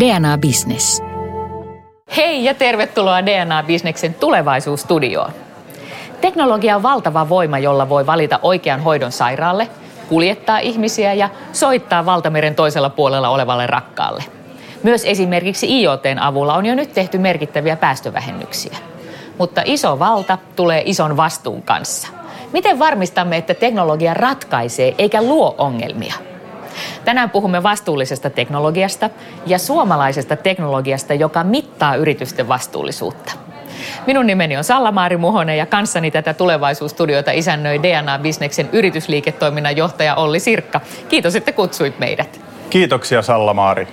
DNA Business. Hei ja tervetuloa DNA Businessin tulevaisuusstudioon. Teknologia on valtava voima, jolla voi valita oikean hoidon sairaalle, kuljettaa ihmisiä ja soittaa valtameren toisella puolella olevalle rakkaalle. Myös esimerkiksi IoTn avulla on jo nyt tehty merkittäviä päästövähennyksiä. Mutta iso valta tulee ison vastuun kanssa. Miten varmistamme, että teknologia ratkaisee eikä luo ongelmia? Tänään puhumme vastuullisesta teknologiasta ja suomalaisesta teknologiasta, joka mittaa yritysten vastuullisuutta. Minun nimeni on Salla-Maari Muhonen ja kanssani tätä tulevaisuusstudiota isännöi DNA Bisneksen yritysliiketoiminnan johtaja Olli Sirkka. Kiitos, että kutsuit meidät. Kiitoksia Salla-Maari.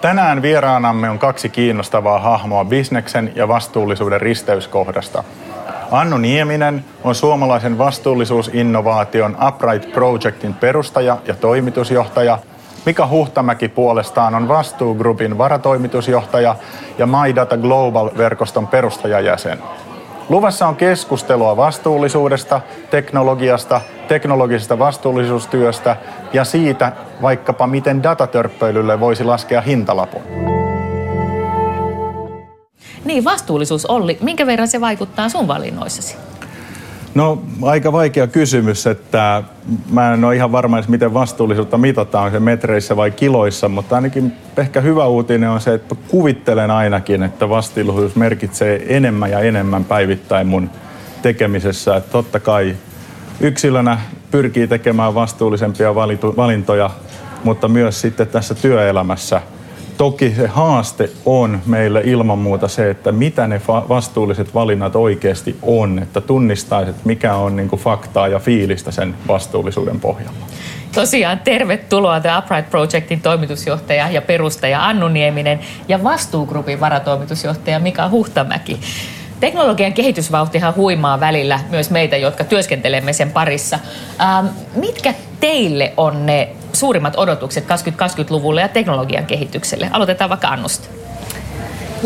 Tänään vieraanamme on kaksi kiinnostavaa hahmoa bisneksen ja vastuullisuuden risteyskohdasta. Annu Nieminen on suomalaisen vastuullisuusinnovaation Upright Projectin perustaja ja toimitusjohtaja. Mika Huhtamäki puolestaan on Vastuugrupin varatoimitusjohtaja ja MyData Global-verkoston perustajajäsen. Luvassa on keskustelua vastuullisuudesta, teknologiasta, teknologisesta vastuullisuustyöstä ja siitä vaikkapa miten datatörppöilylle voisi laskea hintalapun. Niin, vastuullisuus Olli, minkä verran se vaikuttaa sun valinnoissasi? No aika vaikea kysymys, että mä en ole ihan varma miten vastuullisuutta mitataan, se metreissä vai kiloissa, mutta ainakin ehkä hyvä uutinen on se, että kuvittelen ainakin, että vastuullisuus merkitsee enemmän ja enemmän päivittäin mun tekemisessä. Että totta kai yksilönä pyrkii tekemään vastuullisempia valintoja, mutta myös sitten tässä työelämässä – Toki se haaste on meille ilman muuta se, että mitä ne vastuulliset valinnat oikeasti on, että tunnistaisit, mikä on niin kuin faktaa ja fiilistä sen vastuullisuuden pohjalla. Tosiaan tervetuloa The Upright Projectin toimitusjohtaja ja perustaja Annu Nieminen ja vastuugrupin varatoimitusjohtaja Mika Huhtamäki. Teknologian kehitysvauhtihan huimaa välillä myös meitä, jotka työskentelemme sen parissa. Ähm, mitkä teille on ne suurimmat odotukset 2020-luvulle ja teknologian kehitykselle? Aloitetaan vaikka Annusta.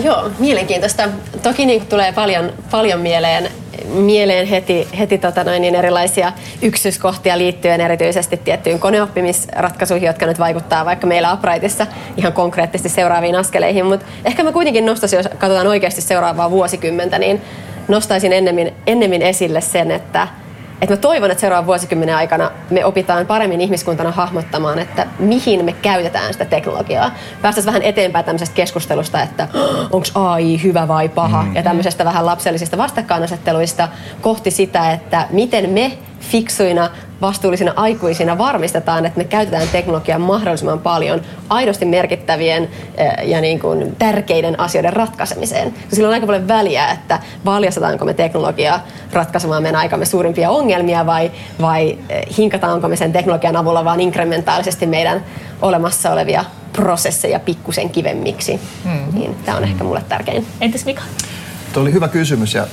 Joo, mielenkiintoista. Toki niin tulee paljon, paljon mieleen, mieleen heti, heti tota noin, niin erilaisia yksityiskohtia liittyen erityisesti tiettyyn koneoppimisratkaisuihin, jotka nyt vaikuttaa vaikka meillä Uprightissa ihan konkreettisesti seuraaviin askeleihin. Mutta ehkä mä kuitenkin nostaisin, jos katsotaan oikeasti seuraavaa vuosikymmentä, niin nostaisin ennemmin, ennemmin esille sen, että – että mä toivon, että seuraavan vuosikymmenen aikana me opitaan paremmin ihmiskuntana hahmottamaan, että mihin me käytetään sitä teknologiaa. Päästäisiin vähän eteenpäin tämmöisestä keskustelusta, että onko AI hyvä vai paha, mm. ja tämmöisestä vähän lapsellisista vastakkainasetteluista kohti sitä, että miten me fiksuina, vastuullisina aikuisina varmistetaan, että me käytetään teknologiaa mahdollisimman paljon aidosti merkittävien eh, ja niin kuin tärkeiden asioiden ratkaisemiseen. Sillä on aika paljon väliä, että valjastetaanko me teknologiaa ratkaisemaan meidän aikamme suurimpia ongelmia vai, vai eh, hinkataanko me sen teknologian avulla vaan inkrementaalisesti meidän olemassa olevia prosesseja pikkusen kivemmiksi. Mm. Niin, tämä on ehkä mulle tärkein. Entäs Mika? Tuo oli hyvä kysymys ja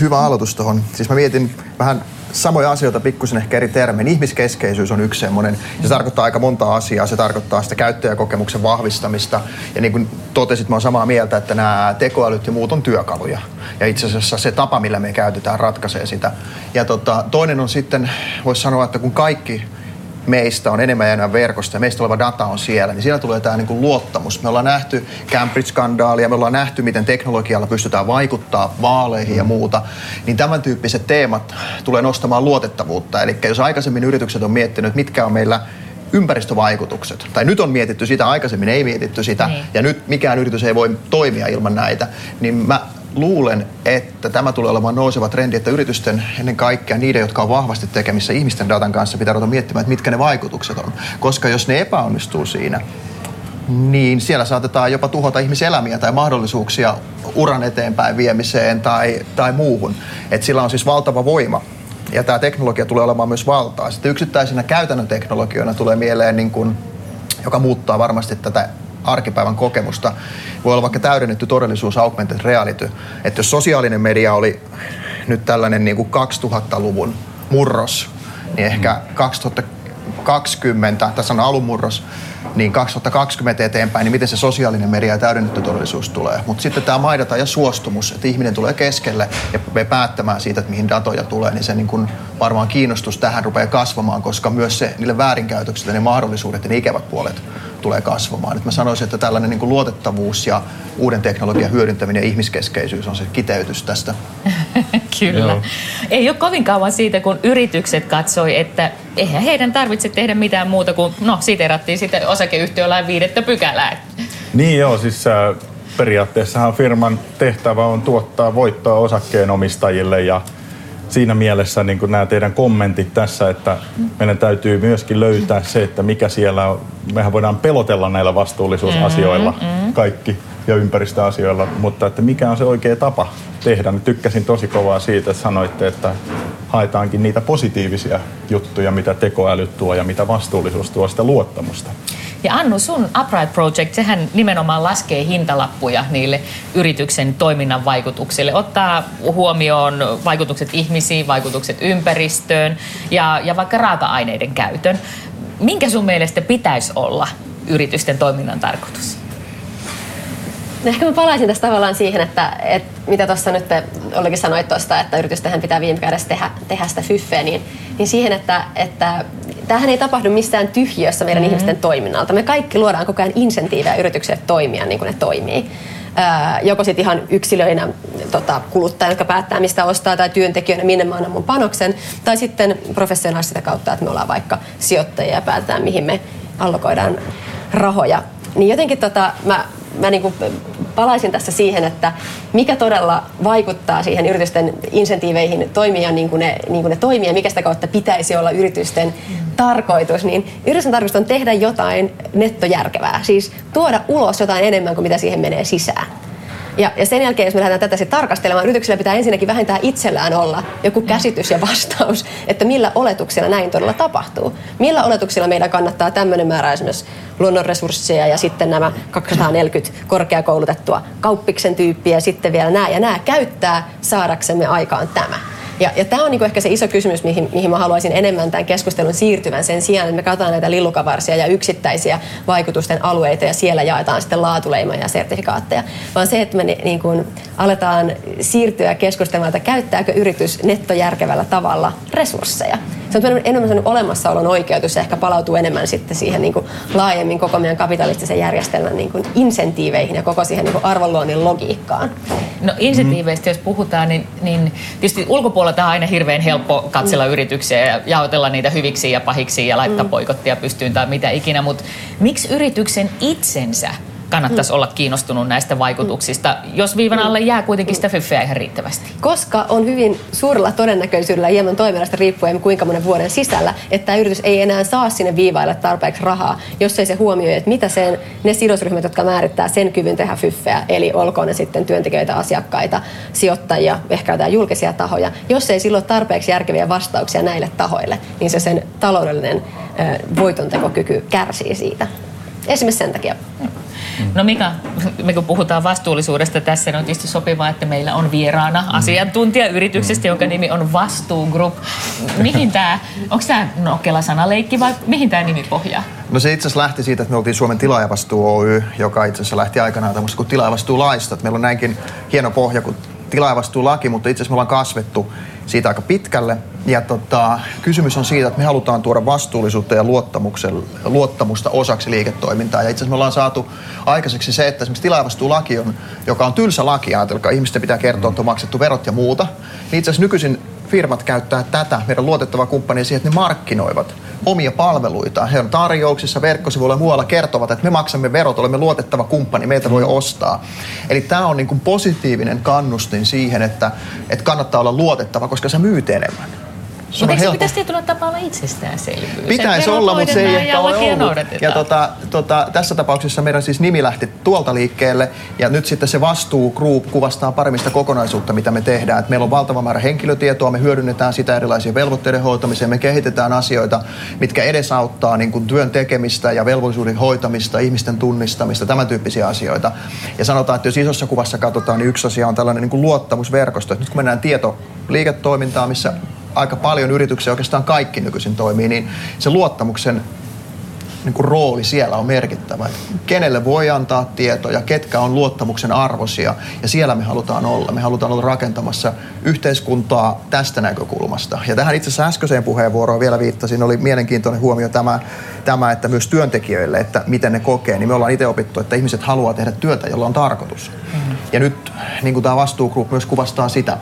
hyvä aloitus tuohon. Siis mä mietin vähän samoja asioita pikkusen ehkä eri termein. Ihmiskeskeisyys on yksi semmoinen, se tarkoittaa aika monta asiaa. Se tarkoittaa sitä käyttäjäkokemuksen vahvistamista. Ja niin kuin totesit, mä samaa mieltä, että nämä tekoälyt ja muut on työkaluja. Ja itse asiassa se tapa, millä me käytetään, ratkaisee sitä. Ja tota, toinen on sitten, voisi sanoa, että kun kaikki meistä on enemmän ja enemmän verkosta ja meistä oleva data on siellä, niin siellä tulee tämä niin luottamus. Me ollaan nähty Cambridge-skandaalia, me ollaan nähty, miten teknologialla pystytään vaikuttaa vaaleihin ja muuta. Niin tämän tyyppiset teemat tulee nostamaan luotettavuutta. Eli jos aikaisemmin yritykset on miettinyt, mitkä on meillä ympäristövaikutukset. Tai nyt on mietitty sitä, aikaisemmin ei mietitty sitä, niin. ja nyt mikään yritys ei voi toimia ilman näitä. Niin mä luulen, että tämä tulee olemaan nouseva trendi, että yritysten ennen kaikkea niiden, jotka on vahvasti tekemissä ihmisten datan kanssa, pitää ruveta miettimään, että mitkä ne vaikutukset on. Koska jos ne epäonnistuu siinä, niin siellä saatetaan jopa tuhota ihmiselämiä tai mahdollisuuksia uran eteenpäin viemiseen tai, tai muuhun. Et sillä on siis valtava voima. Ja tämä teknologia tulee olemaan myös valtaa. Sitten yksittäisenä käytännön teknologioina tulee mieleen, niin kun, joka muuttaa varmasti tätä arkipäivän kokemusta. Voi olla vaikka täydennetty todellisuus, augmented reality. Että jos sosiaalinen media oli nyt tällainen niin kuin 2000-luvun murros, niin ehkä 2020, tässä on alumurros, niin 2020 eteenpäin, niin miten se sosiaalinen media ja täydennetty todellisuus tulee. Mutta sitten tämä maidata ja suostumus, että ihminen tulee keskelle ja me päättämään siitä, että mihin datoja tulee, niin se niin kun varmaan kiinnostus tähän rupeaa kasvamaan, koska myös se, niille väärinkäytöksille ne mahdollisuudet ja ne ikävät puolet tulee kasvamaan. Et mä sanoisin, että tällainen niin kuin luotettavuus ja uuden teknologian hyödyntäminen ja ihmiskeskeisyys on se kiteytys tästä. Kyllä. Joo. Ei ole kovin kauan siitä, kun yritykset katsoi, että eihän heidän tarvitse tehdä mitään muuta kuin, no siterattiin sitten osakeyhtiölain viidettä pykälää. Niin joo, siis äh, periaatteessahan firman tehtävä on tuottaa voittoa osakkeenomistajille ja siinä mielessä niin kuin nämä teidän kommentit tässä, että meidän täytyy myöskin löytää se, että mikä siellä on. Mehän voidaan pelotella näillä vastuullisuusasioilla mm-hmm. kaikki ja ympäristöasioilla, mutta että mikä on se oikea tapa tehdä. Niin tykkäsin tosi kovaa siitä, että sanoitte, että haetaankin niitä positiivisia juttuja, mitä tekoäly tuo ja mitä vastuullisuus tuo sitä luottamusta. Ja Annu, sun Upright Project, sehän nimenomaan laskee hintalappuja niille yrityksen toiminnan vaikutuksille. Ottaa huomioon vaikutukset ihmisiin, vaikutukset ympäristöön ja, ja vaikka raaka-aineiden käytön. Minkä sun mielestä pitäisi olla yritysten toiminnan tarkoitus? Ehkä mä palaisin tässä tavallaan siihen, että, että mitä tuossa nyt olikin sanoit tuosta, että yritystähän pitää viime kädessä tehdä, tehdä sitä fyffeä, niin, niin siihen, että, että tämähän ei tapahdu missään tyhjössä meidän mm-hmm. ihmisten toiminnalta. Me kaikki luodaan koko ajan insentiivejä yrityksille toimia niin kuin ne toimii. Joko sitten ihan yksilöinä tota, kuluttajana, jotka päättää mistä ostaa, tai työntekijöinä, minne mä annan mun panoksen, tai sitten professionaalista kautta, että me ollaan vaikka sijoittajia ja päätetään, mihin me allokoidaan rahoja. Niin jotenkin tota, mä mä niin kuin palaisin tässä siihen, että mikä todella vaikuttaa siihen yritysten insentiiveihin toimia niin kuin ne, niin kuin ne toimii ja mikä sitä kautta pitäisi olla yritysten mm. tarkoitus, niin yritysten tarkoitus on tehdä jotain nettojärkevää, siis tuoda ulos jotain enemmän kuin mitä siihen menee sisään. Ja, ja sen jälkeen, jos me lähdetään tätä sitten tarkastelemaan, yrityksillä pitää ensinnäkin vähintään itsellään olla joku käsitys ja vastaus, että millä oletuksilla näin todella tapahtuu. Millä oletuksilla meidän kannattaa tämmöinen määrä esimerkiksi luonnonresursseja ja sitten nämä 240 korkeakoulutettua kauppiksen tyyppiä ja sitten vielä nämä ja nämä käyttää saadaksemme aikaan tämä. Ja, ja tämä on niinku ehkä se iso kysymys, mihin, mihin mä haluaisin enemmän tämän keskustelun siirtyvän sen sijaan, että me katsotaan näitä lillukavarsia ja yksittäisiä vaikutusten alueita ja siellä jaetaan sitten laatuleima ja sertifikaatteja. Vaan se, että me niin kuin aletaan siirtyä keskustelemaan, että käyttääkö yritys nettojärkevällä tavalla resursseja. Se on enemmän sellainen olemassaolon oikeutus ja ehkä palautuu enemmän sitten siihen niin kuin laajemmin koko meidän kapitalistisen järjestelmän niin kuin insentiiveihin ja koko siihen niin kuin arvonluonnin logiikkaan. No insentiiveistä, mm. jos puhutaan, niin, niin tietysti ulkopuolella tämä on aina hirveän helppo katsella mm. yrityksiä ja jaotella niitä hyviksi ja pahiksi ja laittaa mm. poikottia pystyyn tai mitä ikinä, mutta miksi yrityksen itsensä kannattaisi mm. olla kiinnostunut näistä vaikutuksista, mm. jos viivan alle jää kuitenkin sitä fyffeä ihan riittävästi? Koska on hyvin suurella todennäköisyydellä hieman toiminnasta riippuen kuinka monen vuoden sisällä, että tämä yritys ei enää saa sinne viivaille tarpeeksi rahaa, jos ei se huomioi, että mitä sen, ne sidosryhmät, jotka määrittää sen kyvyn tehdä fyffeä, eli olkoon ne sitten työntekijöitä, asiakkaita, sijoittajia, ehkä jotain julkisia tahoja, jos ei silloin tarpeeksi järkeviä vastauksia näille tahoille, niin se sen taloudellinen voitontekokyky kärsii siitä. Esimerkiksi sen takia. Mm. No Mika, me kun puhutaan vastuullisuudesta tässä, niin on tietysti sopivaa, että meillä on vieraana mm. asiantuntija yrityksestä, jonka nimi on Vastuu Group. Mihin tämä, onko tämä nokela sanaleikki vai mihin tämä nimi pohjaa? No se itse asiassa lähti siitä, että me oltiin Suomen tilaajavastuu Oy, joka itse asiassa lähti aikanaan tämmöistä kuin tilaajavastuulaista. Että meillä on näinkin hieno pohja kuin tilaajavastuulaki, mutta itse asiassa me ollaan kasvettu siitä aika pitkälle. Ja tota, kysymys on siitä, että me halutaan tuoda vastuullisuutta ja luottamusta osaksi liiketoimintaa. Ja itse asiassa me ollaan saatu aikaiseksi se, että esimerkiksi tilaajavastuulaki, on, joka on tylsä laki, ajatelkaa, ihmisten pitää kertoa, että on maksettu verot ja muuta. Niin itse asiassa nykyisin firmat käyttää tätä, meidän luotettava kumppani siihen, että ne markkinoivat omia palveluita. He on tarjouksissa, verkkosivuilla ja muualla kertovat, että me maksamme verot, olemme luotettava kumppani, meitä voi ostaa. Eli tämä on niin kuin positiivinen kannustin siihen, että, että kannattaa olla luotettava, koska sä myyt enemmän. Mutta eikö se pitäisi tietyllä tapaa olla itsestäänselvyys? Pitäisi olla, mutta se ei ehkä ole ollut. Ja tota, tota, tässä tapauksessa meidän siis nimi lähti tuolta liikkeelle ja nyt sitten se vastuu group kuvastaa paremmin sitä kokonaisuutta, mitä me tehdään. Et meillä on valtava määrä henkilötietoa, me hyödynnetään sitä erilaisia velvoitteiden hoitamiseen, me kehitetään asioita, mitkä edesauttaa niin kuin työn tekemistä ja velvollisuuden hoitamista, ihmisten tunnistamista, tämän tyyppisiä asioita. Ja sanotaan, että jos isossa kuvassa katsotaan, niin yksi asia on tällainen niin kuin luottamusverkosto. Et nyt kun mennään tietoliiketoimintaan, missä aika paljon yrityksiä, oikeastaan kaikki nykyisin toimii, niin se luottamuksen niin kuin rooli siellä on merkittävä. Kenelle voi antaa tietoja, ketkä on luottamuksen arvoisia ja siellä me halutaan olla. Me halutaan olla rakentamassa yhteiskuntaa tästä näkökulmasta. Ja tähän itse asiassa äskeiseen puheenvuoroon vielä viittasin, oli mielenkiintoinen huomio tämä, tämä, että myös työntekijöille, että miten ne kokee. Niin me ollaan itse opittu, että ihmiset haluaa tehdä työtä, jolla on tarkoitus. Mm-hmm. Ja nyt niin kuin tämä vastuugroup myös kuvastaa sitä,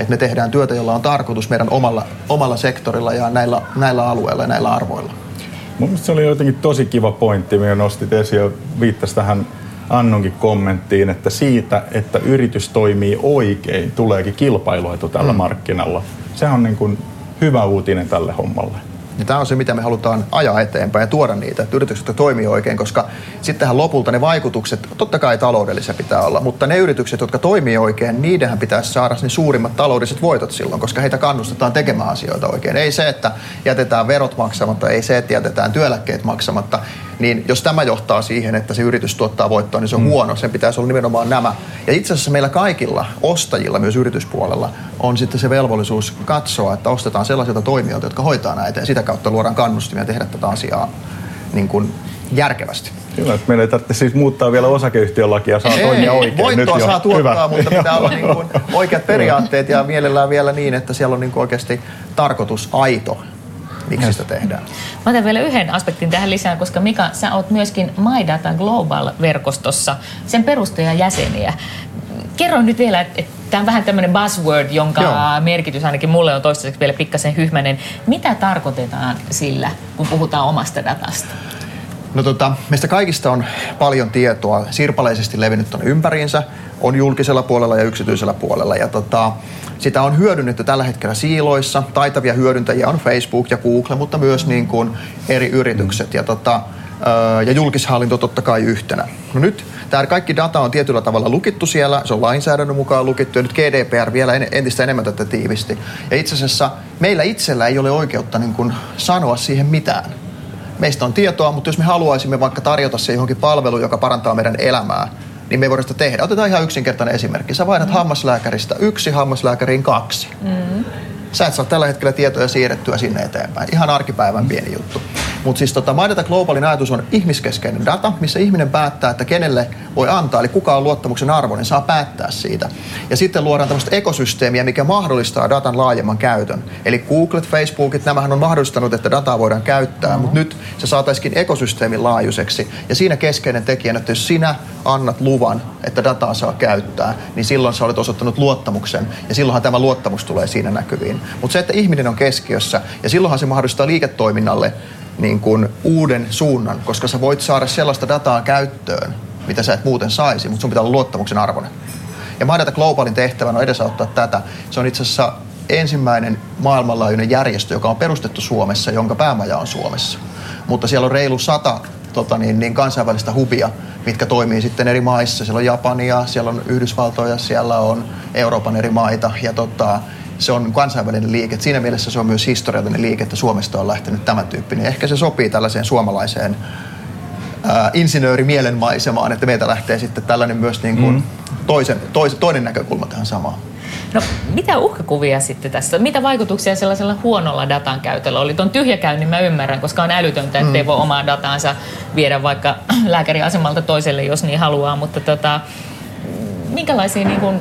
että me tehdään työtä, jolla on tarkoitus meidän omalla, omalla sektorilla ja näillä, näillä alueilla ja näillä arvoilla. Mun se oli jotenkin tosi kiva pointti, mikä nostit esiin ja viittasi tähän Annonkin kommenttiin, että siitä, että yritys toimii oikein, tuleekin kilpailuetu tällä mm. markkinalla. Se on niin kuin hyvä uutinen tälle hommalle. Ja tämä on se, mitä me halutaan ajaa eteenpäin ja tuoda niitä, että yritykset toimii oikein, koska sittenhän lopulta ne vaikutukset, totta kai taloudellisia pitää olla, mutta ne yritykset, jotka toimii oikein, niidenhän pitäisi saada ne suurimmat taloudelliset voitot silloin, koska heitä kannustetaan tekemään asioita oikein. Ei se, että jätetään verot maksamatta, ei se, että jätetään työeläkkeet maksamatta, niin jos tämä johtaa siihen, että se yritys tuottaa voittoa, niin se on mm. huono. Sen pitäisi olla nimenomaan nämä. Ja itse asiassa meillä kaikilla ostajilla, myös yrityspuolella, on sitten se velvollisuus katsoa, että ostetaan sellaisilta toimijoilta, jotka hoitaa näitä ja sitä kautta luodaan kannustimia tehdä tätä asiaa niin kuin järkevästi. Kyllä, että meillä ei tarvitse siis muuttaa vielä osakeyhtiölakia, saa ei, toimia oikein. Voittoa Nyt saa jo. tuottaa, Hyvä. mutta pitää olla niin kuin oikeat periaatteet ja mielellään vielä niin, että siellä on niin kuin oikeasti tarkoitus aito miksi sitä tehdään. Mä otan vielä yhden aspektin tähän lisään, koska Mika, sä oot myöskin My Data Global-verkostossa sen perustajajäseniä. Kerro nyt vielä, että tämä on vähän tämmöinen buzzword, jonka Joo. merkitys ainakin mulle on toistaiseksi vielä pikkasen hyhmäinen. Mitä tarkoitetaan sillä, kun puhutaan omasta datasta? No tota, meistä kaikista on paljon tietoa sirpaleisesti levinnyt tuonne ympäriinsä, on julkisella puolella ja yksityisellä puolella. Ja tota, sitä on hyödynnetty tällä hetkellä siiloissa. Taitavia hyödyntäjiä on Facebook ja Google, mutta myös niin kuin eri yritykset. Ja tota, ja julkishallinto totta kai yhtenä. No nyt tämä kaikki data on tietyllä tavalla lukittu siellä, se on lainsäädännön mukaan lukittu ja nyt GDPR vielä entistä enemmän tätä tiivisti. Ja itse asiassa meillä itsellä ei ole oikeutta niin kuin sanoa siihen mitään. Meistä on tietoa, mutta jos me haluaisimme vaikka tarjota se johonkin palveluun, joka parantaa meidän elämää, niin me ei voida sitä tehdä. Otetaan ihan yksinkertainen esimerkki. Sä vaihdat mm. hammaslääkäristä yksi hammaslääkäriin kaksi. Mm. Sä et saa tällä hetkellä tietoja siirrettyä sinne eteenpäin. Ihan arkipäivän pieni juttu. Mutta siis tota, My Data Globalin ajatus on ihmiskeskeinen data, missä ihminen päättää, että kenelle voi antaa, eli kuka on luottamuksen arvoinen, saa päättää siitä. Ja sitten luodaan tämmöistä ekosysteemiä, mikä mahdollistaa datan laajemman käytön. Eli Googlet, Facebookit, nämähän on mahdollistanut, että dataa voidaan käyttää, mutta nyt se saataisiin ekosysteemin laajuiseksi. Ja siinä keskeinen tekijä, että jos sinä annat luvan, että dataa saa käyttää, niin silloin sä olet osoittanut luottamuksen. Ja silloinhan tämä luottamus tulee siinä näkyviin. Mutta se, että ihminen on keskiössä, ja silloinhan se mahdollistaa liiketoiminnalle niin kuin uuden suunnan, koska sä voit saada sellaista dataa käyttöön, mitä sä et muuten saisi, mutta sun pitää olla luottamuksen arvoinen. Ja Maidata Globalin tehtävänä on edesauttaa tätä. Se on itse asiassa ensimmäinen maailmanlaajuinen järjestö, joka on perustettu Suomessa, jonka päämaja on Suomessa. Mutta siellä on reilu sata tota niin, niin kansainvälistä hubia, mitkä toimii sitten eri maissa. Siellä on Japania, siellä on Yhdysvaltoja, siellä on Euroopan eri maita. Ja tota, se on kansainvälinen liike. Siinä mielessä se on myös historiallinen liike, että Suomesta on lähtenyt tämän tyyppinen. Ehkä se sopii tällaiseen suomalaiseen ää, insinöörimielenmaisemaan, että meiltä lähtee sitten tällainen myös niin kuin mm. toisen, tois, toinen näkökulma tähän samaan. No mitä uhkakuvia sitten tässä? Mitä vaikutuksia sellaisella huonolla datan käytöllä oli? Tuon tyhjäkäynnin mä ymmärrän, koska on älytöntä, ettei mm. voi omaa dataansa viedä vaikka lääkäriasemalta toiselle, jos niin haluaa, mutta tota, minkälaisia niin kuin,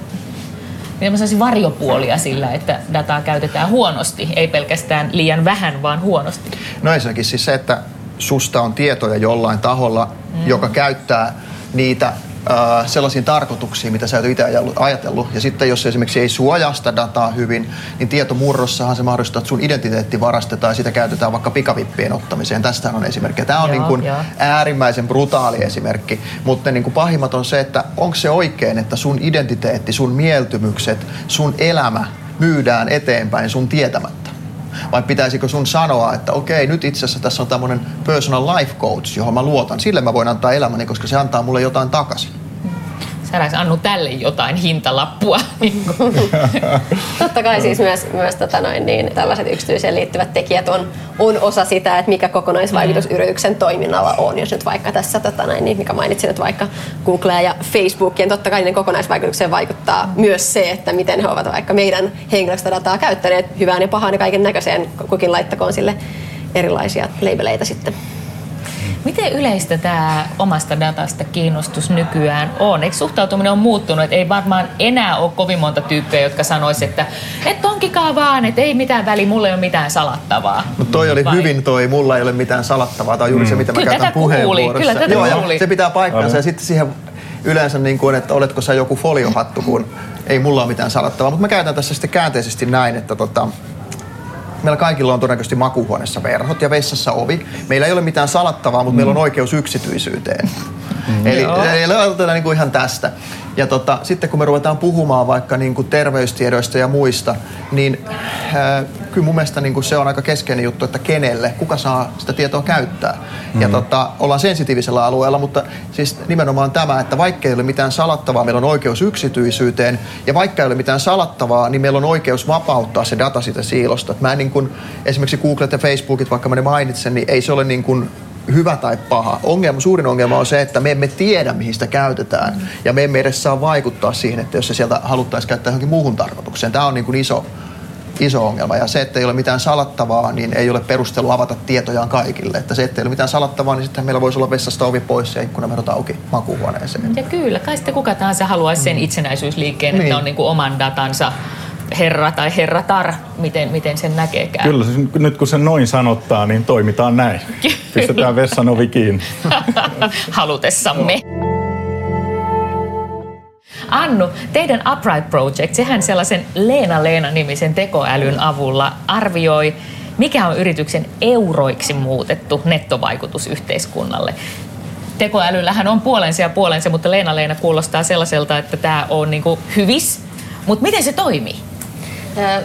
niin varjopuolia sillä, että dataa käytetään huonosti, ei pelkästään liian vähän, vaan huonosti? No ensinnäkin siis se, että susta on tietoja jollain taholla, mm. joka käyttää niitä äh, sellaisiin tarkoituksiin, mitä sä et itse ajatellut. Ja sitten jos esimerkiksi ei suojaa sitä dataa hyvin, niin tietomurrossahan se mahdollistaa, että sun identiteetti varastetaan ja sitä käytetään vaikka pikavippien ottamiseen. Tästä on esimerkki. Tämä on joo, niin kuin äärimmäisen brutaali esimerkki. Mutta niin kuin pahimmat on se, että onko se oikein, että sun identiteetti, sun mieltymykset, sun elämä myydään eteenpäin sun tietämättä. Vai pitäisikö sun sanoa, että okei, nyt itse asiassa tässä on tämmöinen personal life coach, johon mä luotan. Sille mä voin antaa elämäni, koska se antaa mulle jotain takaisin sä Annu tälle jotain hintalappua. Totta kai siis myös, myös tota noin, niin, tällaiset yksityiseen liittyvät tekijät on, on osa sitä, että mikä kokonaisvaikutus mm. yrityksen toiminnalla on. Jos nyt vaikka tässä, tota noin, niin, mikä mainitsin, että vaikka Google ja Facebookien, totta kai niiden kokonaisvaikutukseen vaikuttaa mm. myös se, että miten he ovat vaikka meidän henkilöstödataa käyttäneet hyvään ja pahaan ja kaiken näköiseen. Kukin laittakoon sille erilaisia labeleita sitten. Miten yleistä tämä omasta datasta kiinnostus nykyään on? Eikö suhtautuminen on muuttunut? Et ei varmaan enää ole kovin monta tyyppiä, jotka sanoisivat, että et onkikaan vaan, että ei mitään väliä, mulla ei ole mitään salattavaa. No toi oli Vai? hyvin toi, mulla ei ole mitään salattavaa. Tämä on juuri mm. se, mitä Kyllä mä käytän puheenvuorossa. Kyllä tätä Joo, kuuli. se pitää paikkansa. Ja sitten siihen yleensä niin kuin, että oletko sä joku foliohattu, kun ei mulla ole mitään salattavaa. Mutta mä käytän tässä sitten käänteisesti näin, että tota, meillä kaikilla on todennäköisesti makuuhuoneessa verhot ja vessassa ovi. Meillä ei ole mitään salattavaa, mutta mm. meillä on oikeus yksityisyyteen. Mm. Eli, eli aloitetaan niin kuin ihan tästä. Ja tota, sitten kun me ruvetaan puhumaan vaikka niin kuin terveystiedoista ja muista, niin äh, kyllä mun mielestä niin kuin se on aika keskeinen juttu, että kenelle, kuka saa sitä tietoa käyttää. Mm. Ja tota, ollaan sensitiivisellä alueella, mutta siis nimenomaan tämä, että vaikka ei ole mitään salattavaa, meillä on oikeus yksityisyyteen, ja vaikka ei ole mitään salattavaa, niin meillä on oikeus vapauttaa se data siitä siilosta. Mä en niin kuin, esimerkiksi Googlet ja Facebookit, vaikka mä ne mainitsen, niin ei se ole niin kuin hyvä tai paha. Ongelma, suurin ongelma on se, että me emme tiedä, mihin sitä käytetään. Mm. Ja me emme edes saa vaikuttaa siihen, että jos se sieltä haluttaisiin käyttää johonkin muuhun tarkoitukseen. Tämä on niin kuin iso, iso ongelma. Ja se, että ei ole mitään salattavaa, niin ei ole perustelu avata tietojaan kaikille. Että se, että ei ole mitään salattavaa, niin sitten meillä voisi olla vessasta ovi pois ja ikkunamerot auki makuuhuoneeseen. Ja kyllä, kai sitten kuka tahansa haluaisi sen mm. itsenäisyysliikkeen, niin. että on niin kuin oman datansa herra tai herratar, miten, miten sen näkeekään. Kyllä, siis nyt kun se noin sanottaa, niin toimitaan näin. Pistetään vessan ovi kiinni. Halutessamme. Annu, teidän Upright Project, sehän sellaisen Leena Leena-nimisen tekoälyn avulla arvioi, mikä on yrityksen euroiksi muutettu nettovaikutus yhteiskunnalle. Tekoälyllähän on puolensa ja puolensa, mutta Leena Leena kuulostaa sellaiselta, että tämä on niinku hyvis. Mutta miten se toimii?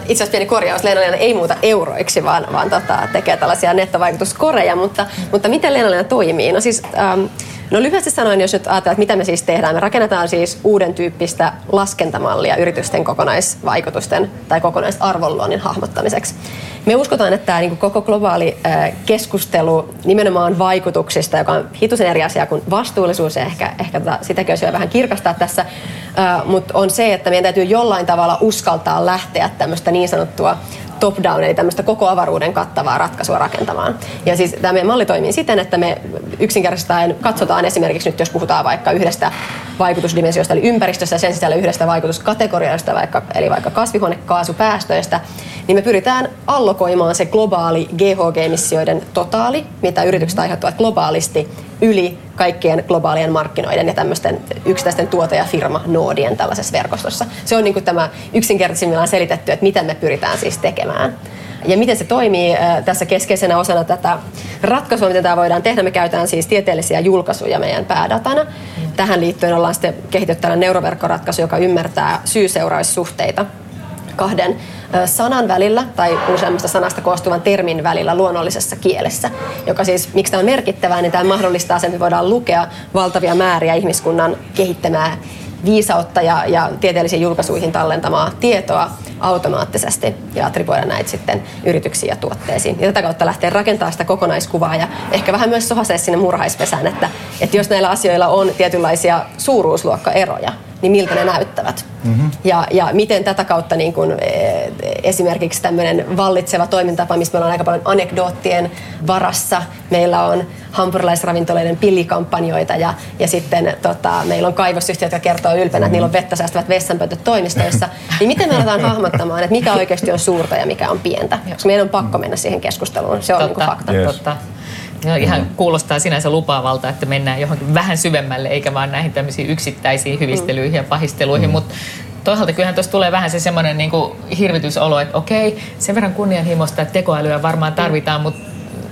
Itse asiassa pieni korjaus, Leena ei muuta euroiksi, vaan, vaan tota, tekee tällaisia nettovaikutuskoreja, mutta, mutta miten Leena toimii? No siis, ähm, No lyhyesti sanoen, jos nyt ajatellaan, että mitä me siis tehdään, me rakennetaan siis uuden tyyppistä laskentamallia yritysten kokonaisvaikutusten tai kokonaisarvonluonnin hahmottamiseksi. Me uskotaan, että tämä niin koko globaali keskustelu nimenomaan vaikutuksista, joka on hitusen eri asia kuin vastuullisuus, ja ehkä, ehkä tota, sitäkin olisi vähän kirkastaa tässä, mutta on se, että meidän täytyy jollain tavalla uskaltaa lähteä tämmöistä niin sanottua top-down, eli tämmöistä koko avaruuden kattavaa ratkaisua rakentamaan. Ja siis tämä meidän malli toimii siten, että me yksinkertaisesti katsotaan esimerkiksi nyt, jos puhutaan vaikka yhdestä vaikutusdimensiosta, eli ympäristössä, sen sisällä yhdestä vaikutuskategoriasta, vaikka, eli vaikka kasvihuonekaasupäästöistä, niin me pyritään allokoimaan se globaali GHG-emissioiden totaali, mitä yritykset aiheuttavat globaalisti, yli kaikkien globaalien markkinoiden ja tämmöisten yksittäisten tuote- ja firma-noodien tällaisessa verkostossa. Se on niin kuin tämä yksinkertaisimmillaan selitetty, että mitä me pyritään siis tekemään. Ja miten se toimii tässä keskeisenä osana tätä ratkaisua, miten tämä voidaan tehdä. Me käytetään siis tieteellisiä julkaisuja meidän päädatana. Tähän liittyen ollaan sitten kehitetty tällainen neuroverkkoratkaisu, joka ymmärtää syy-seuraussuhteita kahden sanan välillä tai useammasta sanasta koostuvan termin välillä luonnollisessa kielessä. Joka siis, miksi tämä on merkittävää, niin tämä mahdollistaa sen, että voidaan lukea valtavia määriä ihmiskunnan kehittämää viisautta ja, ja tieteellisiin julkaisuihin tallentamaa tietoa automaattisesti ja attribuoida näitä sitten yrityksiin ja tuotteisiin. Ja tätä kautta lähtee rakentamaan sitä kokonaiskuvaa ja ehkä vähän myös sohasee sinne murhaispesään, että, että jos näillä asioilla on tietynlaisia suuruusluokkaeroja, niin miltä ne näyttävät. Mm-hmm. Ja, ja miten tätä kautta niin kun, e, esimerkiksi tämmöinen vallitseva toimintapa, missä meillä on aika paljon anekdoottien varassa. Meillä on hampurilaisravintoloiden pillikampanjoita ja, ja sitten tota, meillä on kaivosyhtiöt, jotka kertoo ylpeänä, että niillä on vettä säästävät vessanpötöt toimistoissa. Niin miten me aletaan hahmottamaan, että mikä oikeasti on suurta ja mikä on pientä? Koska meidän on pakko mennä siihen keskusteluun. Se on totta, niin fakta. Yes. Totta. No, ihan mm. kuulostaa sinänsä lupaavalta, että mennään johonkin vähän syvemmälle, eikä vaan näihin tämmöisiin yksittäisiin hyvistelyihin mm. ja pahisteluihin, mm. mutta toisaalta kyllähän tuossa tulee vähän se semmoinen niin hirvitysolo, että okei, sen verran kunnianhimoista, että tekoälyä varmaan mm. tarvitaan, mutta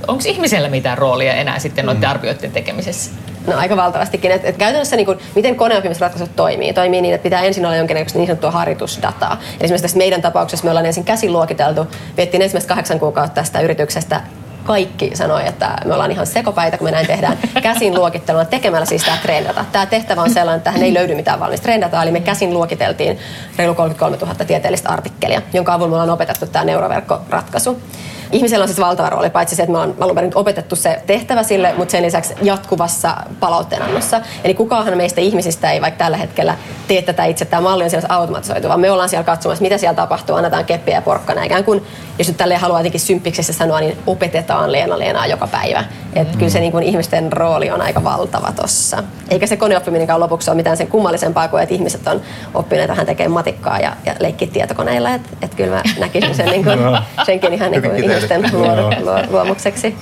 onko ihmisellä mitään roolia enää sitten noiden mm. arvioiden tekemisessä? No aika valtavastikin. Et, et käytännössä niin kun, miten koneoppimisratkaisut toimii? Toimii niin, että pitää ensin olla jonkinlaista niin sanottua harjoitusdataa. Eli esimerkiksi tässä meidän tapauksessa me ollaan ensin käsin luokiteltu. Viettiin ensimmäistä kahdeksan kuukautta tästä yrityksestä kaikki sanoi, että me ollaan ihan sekopäitä, kun me näin tehdään käsin luokitteluna tekemällä siis tämä trendata. Tämä tehtävä on sellainen, että tähän ei löydy mitään valmista trendataa, eli me käsin luokiteltiin reilu 33 000 tieteellistä artikkelia, jonka avulla me ollaan opetettu tämä neuroverkkoratkaisu ihmisellä on siis valtava rooli, paitsi se, että me ollaan alun perin opetettu se tehtävä sille, mutta sen lisäksi jatkuvassa palautteenannossa. Eli kukaan meistä ihmisistä ei vaikka tällä hetkellä tee tätä itse, tämä malli on siellä automatisoitu, vaan me ollaan siellä katsomassa, mitä siellä tapahtuu, annetaan keppiä ja porkkana, ikään kuin jos nyt tälleen haluaa jotenkin symppiksessä sanoa, niin opetetaan Leena Leenaa joka päivä. Et mm. Kyllä se niin kuin ihmisten rooli on aika valtava tossa. Eikä se koneoppiminenkaan lopuksi ole mitään sen kummallisempaa kuin, että ihmiset on oppineet vähän tekemään matikkaa ja, ja leikkiä tietokoneilla. Että et kyllä mä näkisin sen niin kuin, senkin ihan niin kuin ihmisten luomukseksi.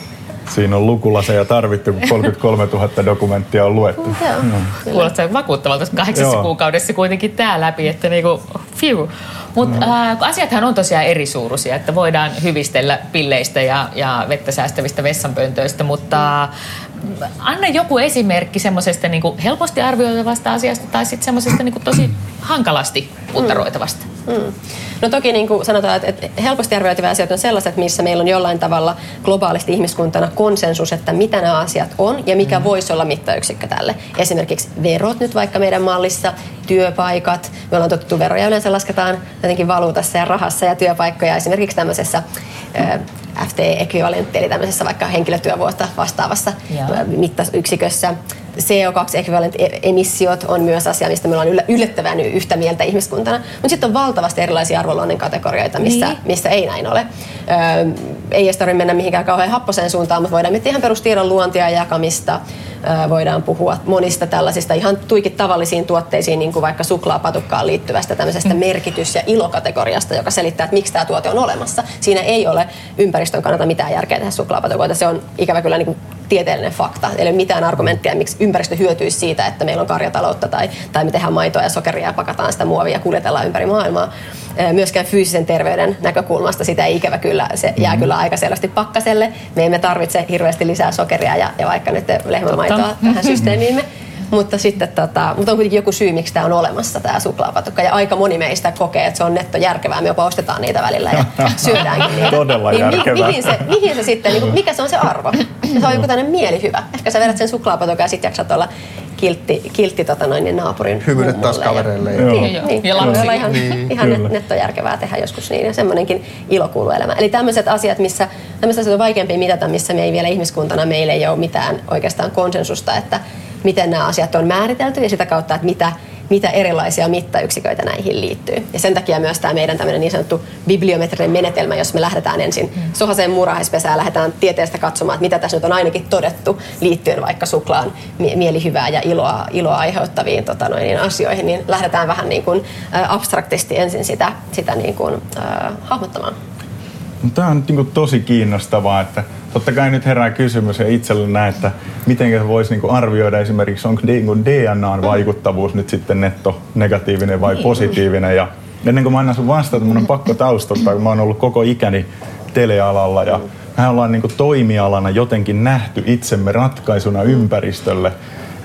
Siinä on lukulaseja tarvittu, kun 33 000 dokumenttia on luettu. No. Kuulostaa vakuuttavalta kahdeksassa Joo. kuukaudessa kuitenkin tämä läpi, että niinku, fiu. Mutta no. äh, asiathan on tosiaan eri suuruisia, että voidaan hyvistellä pilleistä ja, ja vettä säästävistä vessanpöntöistä, mutta mm. anna joku esimerkki semmoisesta niinku helposti arvioitavasta asiasta tai sitten semmoisesta niinku tosi hankalasti puttaroitavasta. Mm. Mm. No toki niin kuin sanotaan, että helposti arvioitavia asioita on sellaiset, missä meillä on jollain tavalla globaalisti ihmiskuntana konsensus, että mitä nämä asiat on ja mikä mm. voisi olla mittayksikkö tälle. Esimerkiksi verot nyt vaikka meidän mallissa, työpaikat. Me ollaan totuttu veroja yleensä lasketaan jotenkin valuutassa ja rahassa ja työpaikkoja esimerkiksi tämmöisessä FT-ekvivalentti, eli tämmöisessä vaikka henkilötyövuotta vastaavassa mittayksikössä. CO2-ekvivalent-emissiot on myös asia, mistä me ollaan yllättävän yhtä mieltä ihmiskuntana. Mutta sitten on valtavasti erilaisia arvoluonnin kategorioita, missä, niin. missä ei näin ole. Öö, ei edes tarvitse mennä mihinkään kauhean happoseen suuntaan, mutta voidaan miettiä ihan perustiedon luontia ja jakamista. Voidaan puhua monista tällaisista ihan tuikit tavallisiin tuotteisiin, niin kuin vaikka suklaapatukkaan liittyvästä tämmöisestä mm. merkitys- ja ilokategoriasta, joka selittää, että miksi tämä tuote on olemassa. Siinä ei ole ympäristön kannalta mitään järkeä tehdä suklaapatukoita. Se on ikävä kyllä niin kuin tieteellinen fakta. Eli mitään argumenttia, miksi ympäristö hyötyisi siitä, että meillä on karjataloutta tai, tai me tehdään maitoa ja sokeria ja pakataan sitä muovia ja kuljetellaan ympäri maailmaa. Myöskään fyysisen terveyden näkökulmasta sitä ei ikävä kyllä, se jää mm-hmm. kyllä aika selvästi pakkaselle. Me emme tarvitse hirveästi lisää sokeria ja, ja vaikka nyt lehmämaitoa tähän systeemiimme. Mutta sitten tota, mutta on kuitenkin joku syy, miksi tämä on olemassa, tämä suklaapatukka. Ja aika moni meistä kokee, että se on nettojärkevää. Me jopa ostetaan niitä välillä ja syödäänkin niitä. Todella niin, järkevää. mihin, se, mihin se sitten, niin kuin, mikä se on se arvo? Se on joku tämmöinen mielihyvä. Ehkä sä vedät sen suklaapatukka ja sitten jaksat olla kiltti, kiltti tota noin, niin naapurin Hymyilet taas kavereille. Ja, niin, joo. niin, ja lapsi. olla ihan, niin, ihan net, nettojärkevää tehdä joskus niin. Ja semmoinenkin ilo kuuluu elämään. Eli tämmöiset asiat, missä tämmöiset asiat on vaikeampia mitata, missä me ei vielä ihmiskuntana, meillä ei ole mitään oikeastaan konsensusta, että miten nämä asiat on määritelty ja sitä kautta, että mitä, mitä erilaisia mittayksiköitä näihin liittyy. Ja sen takia myös tämä meidän tämmöinen niin sanottu bibliometrinen menetelmä, jos me lähdetään ensin mm. sohaseen muurahaispesään, lähdetään tieteestä katsomaan, että mitä tässä nyt on ainakin todettu liittyen vaikka suklaan mielihyvää ja iloa, iloa aiheuttaviin tota noin, niin asioihin, niin lähdetään vähän niin kuin, abstraktisti ensin sitä, sitä niin kuin, äh, hahmottamaan. No, tämä on niin tosi kiinnostavaa, että totta kai nyt herää kysymys ja itselle näin, että miten voisi niin arvioida esimerkiksi, onko niin DNAn vaikuttavuus nyt sitten netto negatiivinen vai niin. positiivinen. Ja ennen kuin mä annan sun vastata, mun on pakko taustottaa, kun mä oon ollut koko ikäni telealalla ja me ollaan niin toimialana jotenkin nähty itsemme ratkaisuna ympäristölle.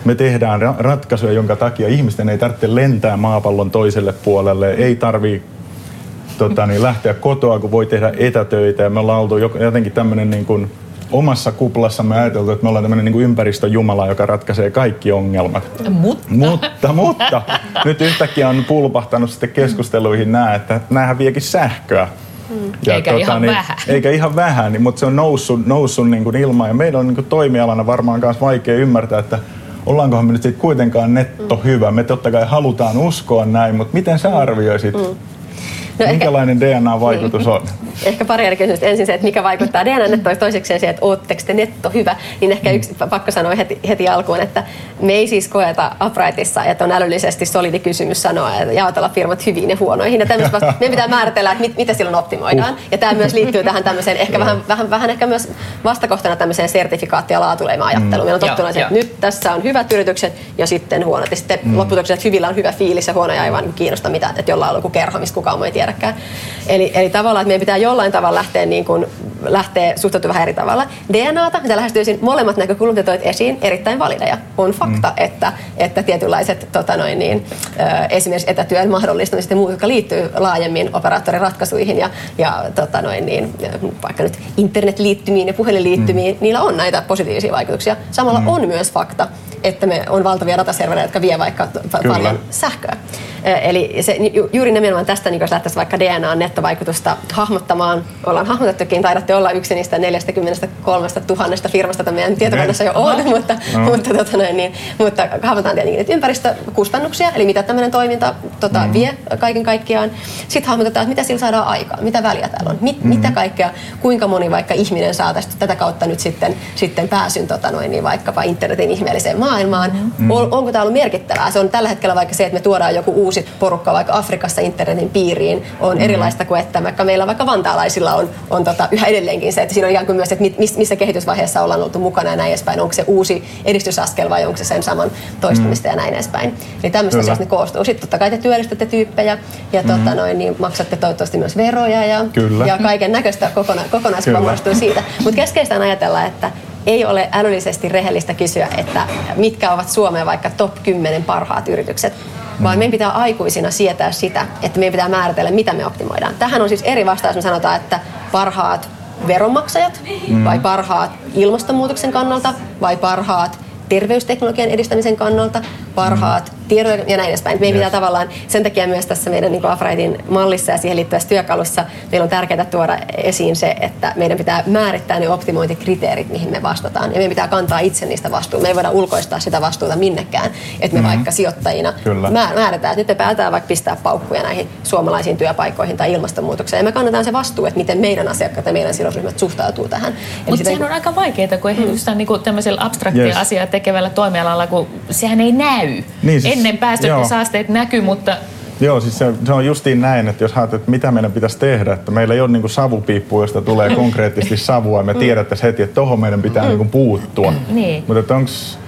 Me tehdään ratkaisuja, jonka takia ihmisten ei tarvitse lentää maapallon toiselle puolelle, ei tarvii tota, niin lähteä kotoa, kun voi tehdä etätöitä. Ja me ollaan oltu jotenkin tämmöinen niin kuin omassa kuplassamme ajateltu, että me ollaan tämmöinen niin ympäristöjumala, joka ratkaisee kaikki ongelmat. Mutta? Mutta, mutta. Nyt yhtäkkiä on pulpahtanut sitten keskusteluihin nämä, että näähän viekin sähköä. Ja eikä tota, ihan niin, vähän. Eikä ihan vähän, niin, mutta se on noussut, noussut niin kuin ilmaan. Ja meidän on niin kuin toimialana varmaan myös vaikea ymmärtää, että ollaankohan me nyt sitten kuitenkaan netto hyvä. Me totta kai halutaan uskoa näin, mutta miten sä arvioisit hmm No Minkälainen ehkä, DNA-vaikutus niin. on? Ehkä pari eri kysymystä. Ensin se, että mikä vaikuttaa DNA-nettoon, toiseksi se, että ootteko te netto hyvä. Niin ehkä mm. yksi pakko sanoa heti, heti alkuun, että me ei siis koeta Uprightissa, että on älyllisesti solidi kysymys sanoa, että jaotella firmat hyviin ja huonoihin. Ja vasta, meidän pitää määritellä, että mit, mitä silloin optimoidaan. Uh. Ja tämä myös liittyy tähän tämmöiseen, ehkä vähän, vähän, vähän ehkä myös vastakohtana tämmöiseen sertifikaatti- ja laatuleima-ajatteluun. Mm. Meillä on tottunut, että nyt tässä on hyvät yritykset ja sitten huonot. Ja sitten mm. lopputuloksena, että hyvillä on hyvä fiilis ja huonoja ei vaan kiinnosta mitään, että jollain on joku kerho, mistä kukaan ei tiedäkään. Eli, eli tavallaan, että meidän pitää jollain tavalla lähteä, niin kuin, lähteä suhtautumaan vähän eri tavalla. DNAta, mitä lähestyisin molemmat näkökulmat, toit esiin, erittäin valideja. On fakta, mm. että, että tietynlaiset tota noin, niin, esimerkiksi etätyön mahdollistamiset ja muut, jotka liittyy laajemmin operaattoriratkaisuihin ja, ja tota noin, niin, vaikka nyt internetliittymiin ja puhelinliittymiin, mm. niillä on näitä positiivisia vaikutuksia. Samalla mm. on myös fakta, että me on valtavia dataservereitä, jotka vie vaikka Kyllä. paljon sähköä. Eli se, juuri nimenomaan tästä, niin jos lähtäisiin vaikka DNA-nettovaikutusta hahmottamaan, ollaan hahmotettukin, taidatte olla yksi niistä 43 000 firmasta, jota meidän tietokannassa jo on, no. mutta, no. mutta, tota noin, niin, mutta hahmotetaan tietenkin niitä ympäristökustannuksia, eli mitä tämmöinen toiminta tota, mm. vie kaiken kaikkiaan. Sitten hahmotetaan, että mitä sillä saadaan aikaan, mitä väliä täällä on, mit, mm. mitä kaikkea, kuinka moni vaikka ihminen saa tästä, tätä kautta nyt sitten, sitten pääsyn tota noin, niin vaikkapa internetin ihmeelliseen maailmaan. Mm. On, onko tämä ollut merkittävää? Se on tällä hetkellä vaikka se, että me tuodaan joku uusi porukka vaikka Afrikassa internetin piiriin on mm. erilaista kuin että vaikka meillä vaikka vantaalaisilla on, on tota, yhä edelleenkin se, että siinä on ikään kuin myös, että missä kehitysvaiheessa ollaan oltu mukana ja näin edespäin. Onko se uusi edistysaskel vai onko se sen saman toistumista mm. ja näin edespäin. Eli tämmöistä asioista ne koostuu. Sitten totta kai te työllistätte tyyppejä ja mm. tota, noin, niin maksatte toivottavasti myös veroja ja, Kyllä. ja kaiken näköistä kokona, kokonaiskuva muodostuu siitä. Mutta keskeistä on ajatella, että ei ole älyllisesti rehellistä kysyä, että mitkä ovat Suomen vaikka top 10 parhaat yritykset, vaan meidän pitää aikuisina sietää sitä, että meidän pitää määritellä, mitä me optimoidaan. Tähän on siis eri vastaus, me sanotaan, että parhaat veronmaksajat vai parhaat ilmastonmuutoksen kannalta vai parhaat terveysteknologian edistämisen kannalta, parhaat tiedot ja näin edespäin. Meidän yes. pitää tavallaan sen takia myös tässä meidän niin Afraitin mallissa ja siihen liittyvässä työkalussa meillä on tärkeää tuoda esiin se, että meidän pitää määrittää ne optimointikriteerit, mihin me vastataan. Ja meidän pitää kantaa itse niistä vastuuta. Me ei voida ulkoistaa sitä vastuuta minnekään, että me mm. vaikka sijoittajina Kyllä. määrätään, että nyt me päätetään vaikka pistää paukkuja näihin suomalaisiin työpaikkoihin tai ilmastonmuutokseen. Ja me kannetaan se vastuu, että miten meidän asiakkaat ja meidän sidosryhmät suhtautuu tähän. Mutta sehän on aika vaikeaa, kun mm. just niin tämmöisellä abstraktia yes. asiaa tekevällä toimialalla, kun sehän ei näy. Niin siis, Ennen saasteet näkyy, mutta Joo, siis se, se on justiin näin, että jos ajattelet, että mitä meidän pitäisi tehdä, että meillä ei ole niin savupiippu, josta tulee konkreettisesti savua, ja me mm. tiedettäisiin heti, että tuohon meidän pitää niin puuttua. Niin. Mutta onks,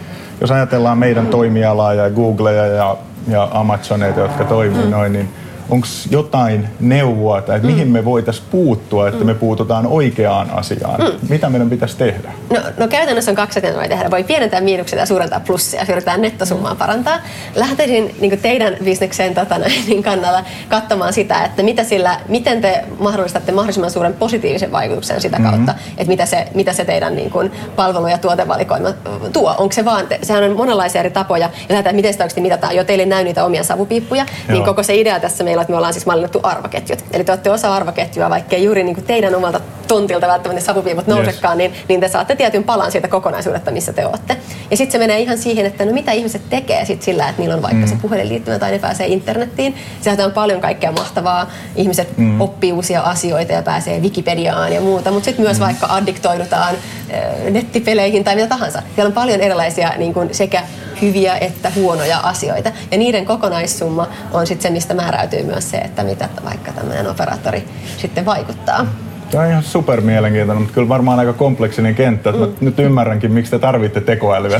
jos ajatellaan meidän toimialaa ja Googleja ja, ja Amazoneita, jotka toimii mm. noin, niin onko jotain neuvoa, että mm. mihin me voitaisiin puuttua, että mm. me puututaan oikeaan asiaan? Mm. Mitä meidän pitäisi tehdä? No, no käytännössä on kaksi asiaa, voi tehdä. Voi pienentää miinuksia ja suurentaa plussia, yritetään nettosummaa mm. parantaa. Lähtisin niin teidän bisnekseen tota, niin kannalla katsomaan sitä, että mitä sillä, miten te mahdollistatte mahdollisimman suuren positiivisen vaikutuksen sitä mm-hmm. kautta, mm-hmm. että mitä se, mitä se teidän niin kuin, palvelu- ja tuotevalikoima tuo. Onko se vaan, sehän on monenlaisia eri tapoja, ja lähdetään, miten sitä oikeasti mitataan. Jo teille näy niitä omia savupiippuja, niin Joo. niin koko se idea tässä meillä meillä, että me ollaan siis mallinnettu arvoketjut. Eli te olette osa arvoketjua, vaikkei juuri niin kuin teidän omalta tontilta välttämättä savupiivot nousekaan, yes. niin, niin te saatte tietyn palan siitä kokonaisuudesta, missä te olette. Ja sitten se menee ihan siihen, että no mitä ihmiset tekee sit sillä, että niillä on vaikka mm. se puhelinliittymä tai ne pääsee internettiin. Sehän on paljon kaikkea mahtavaa. Ihmiset mm. oppii uusia asioita ja pääsee Wikipediaan ja muuta, mutta sitten myös mm. vaikka addiktoidutaan äh, nettipeleihin tai mitä tahansa. Siellä on paljon erilaisia niin kuin sekä hyviä että huonoja asioita. Ja niiden kokonaissumma on sitten se, mistä määräytyy myös se, että mitä vaikka tämmöinen operaattori sitten vaikuttaa. Tämä on ihan super mielenkiintoinen, mutta kyllä varmaan aika kompleksinen kenttä. Mm. Mä nyt ymmärränkin, miksi te tarvitte tekoälyä.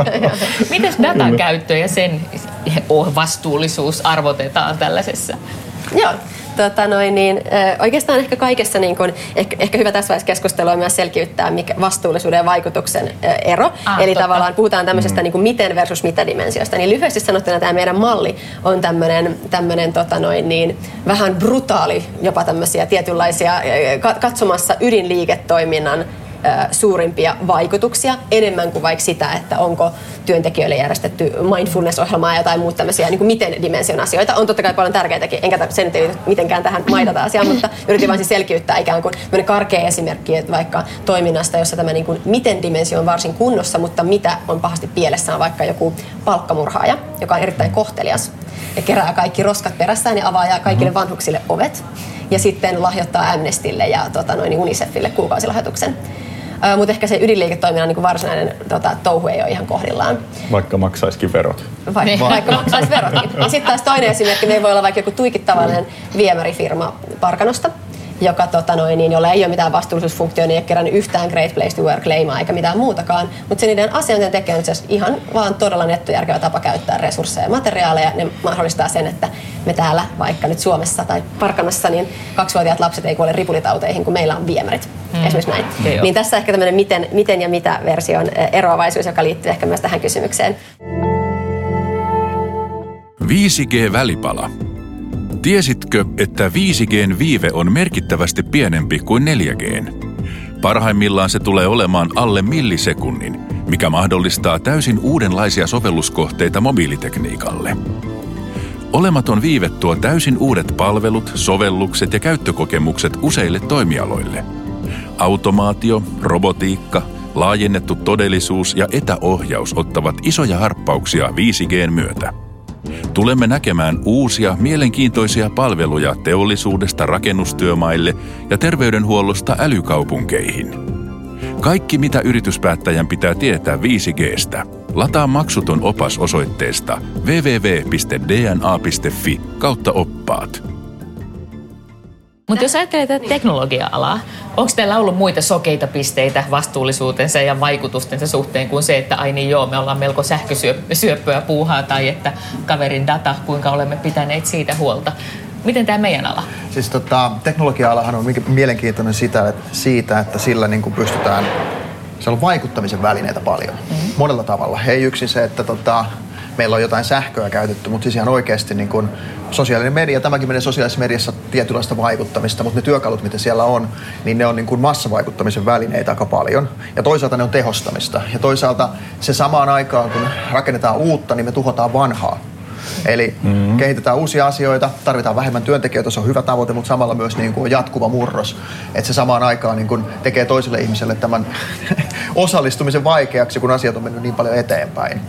Miten datan käyttö ja sen vastuullisuus arvotetaan tällaisessa? Joo, tota noin, niin, oikeastaan ehkä kaikessa, niin kun, ehkä, ehkä hyvä tässä vaiheessa keskustelua myös selkiyttää mikä vastuullisuuden ja vaikutuksen ero. Ah, Eli totta. tavallaan puhutaan tämmöisestä mm. niin kuin miten versus mitä dimensiosta. Niin lyhyesti sanottuna tämä meidän malli on tämmöinen, tämmöinen tota noin, niin, vähän brutaali, jopa tämmöisiä tietynlaisia katsomassa ydinliiketoiminnan suurimpia vaikutuksia enemmän kuin vaikka sitä, että onko työntekijöille järjestetty mindfulness-ohjelmaa ja jotain muuta tämmöisiä niin kuin miten dimension asioita. On totta kai paljon tärkeitäkin, enkä sen nyt ei mitenkään tähän maitata asiaan, mutta yritin vain siis selkiyttää ikään kuin karkea esimerkki että vaikka toiminnasta, jossa tämä niin kuin, miten dimensio on varsin kunnossa, mutta mitä on pahasti pielessä on vaikka joku palkkamurhaaja, joka on erittäin kohtelias ja kerää kaikki roskat perässään ja avaa kaikille mm-hmm. vanhuksille ovet ja sitten lahjoittaa Amnestille ja tota, noin, Unicefille kuukausilahjoituksen. Mutta ehkä se ydinliiketoiminnan niin varsinainen tota, touhu ei ole ihan kohdillaan. Vaikka maksaisikin verot. Vaikka, niin. vaikka maksaisi verotkin. Ja sitten taas toinen esimerkki, meillä voi olla vaikka joku tuikittavallinen viemärifirma Parkanosta, joka, tota noin, niin, jolla ei ole mitään vastuullisuusfunktioa, niin ei kerännyt yhtään Great Place to Work leimaa eikä mitään muutakaan. Mutta se niiden asioiden tekee on ihan vaan todella nettojärkevä tapa käyttää resursseja ja materiaaleja. Ne mahdollistaa sen, että me täällä vaikka nyt Suomessa tai Parkanassa, niin kaksivuotiaat lapset ei kuole ripulitauteihin, kun meillä on viemärit. Mm. Esimerkiksi näin. Okay, niin tässä ehkä tämmöinen miten, miten ja mitä version eroavaisuus, joka liittyy ehkä myös tähän kysymykseen. 5G-välipala. Tiesitkö, että 5Gn viive on merkittävästi pienempi kuin 4Gn? Parhaimmillaan se tulee olemaan alle millisekunnin, mikä mahdollistaa täysin uudenlaisia sovelluskohteita mobiilitekniikalle. Olematon viive tuo täysin uudet palvelut, sovellukset ja käyttökokemukset useille toimialoille. Automaatio, robotiikka, laajennettu todellisuus ja etäohjaus ottavat isoja harppauksia 5Gn myötä. Tulemme näkemään uusia mielenkiintoisia palveluja teollisuudesta rakennustyömaille ja terveydenhuollosta älykaupunkeihin. Kaikki mitä yrityspäättäjän pitää tietää 5Gstä. Lataa maksuton opas osoitteesta www.dna.fi kautta oppaat. Mutta jos ajattelee tätä teknologia-alaa, onko teillä ollut muita sokeita pisteitä vastuullisuutensa ja vaikutustensa suhteen kuin se, että ai niin joo, me ollaan melko sähkösyöppöä puuhaa tai että kaverin data, kuinka olemme pitäneet siitä huolta. Miten tämä meidän ala? Siis tota, teknologia-alahan on mielenkiintoinen sitä, että, siitä, että sillä niin kuin pystytään, se on vaikuttamisen välineitä paljon, mm-hmm. monella tavalla. Ei yksin se, että tota, meillä on jotain sähköä käytetty, mutta siis ihan oikeasti niin kuin sosiaalinen media, tämäkin menee sosiaalisessa mediassa tietynlaista vaikuttamista, mutta ne työkalut, mitä siellä on, niin ne on niin kuin massavaikuttamisen välineitä aika paljon. Ja toisaalta ne on tehostamista. Ja toisaalta se samaan aikaan, kun rakennetaan uutta, niin me tuhotaan vanhaa. Eli mm-hmm. kehitetään uusia asioita, tarvitaan vähemmän työntekijöitä, se on hyvä tavoite, mutta samalla myös niin kuin jatkuva murros. Että se samaan aikaan niin kuin tekee toiselle ihmiselle tämän osallistumisen vaikeaksi, kun asiat on mennyt niin paljon eteenpäin.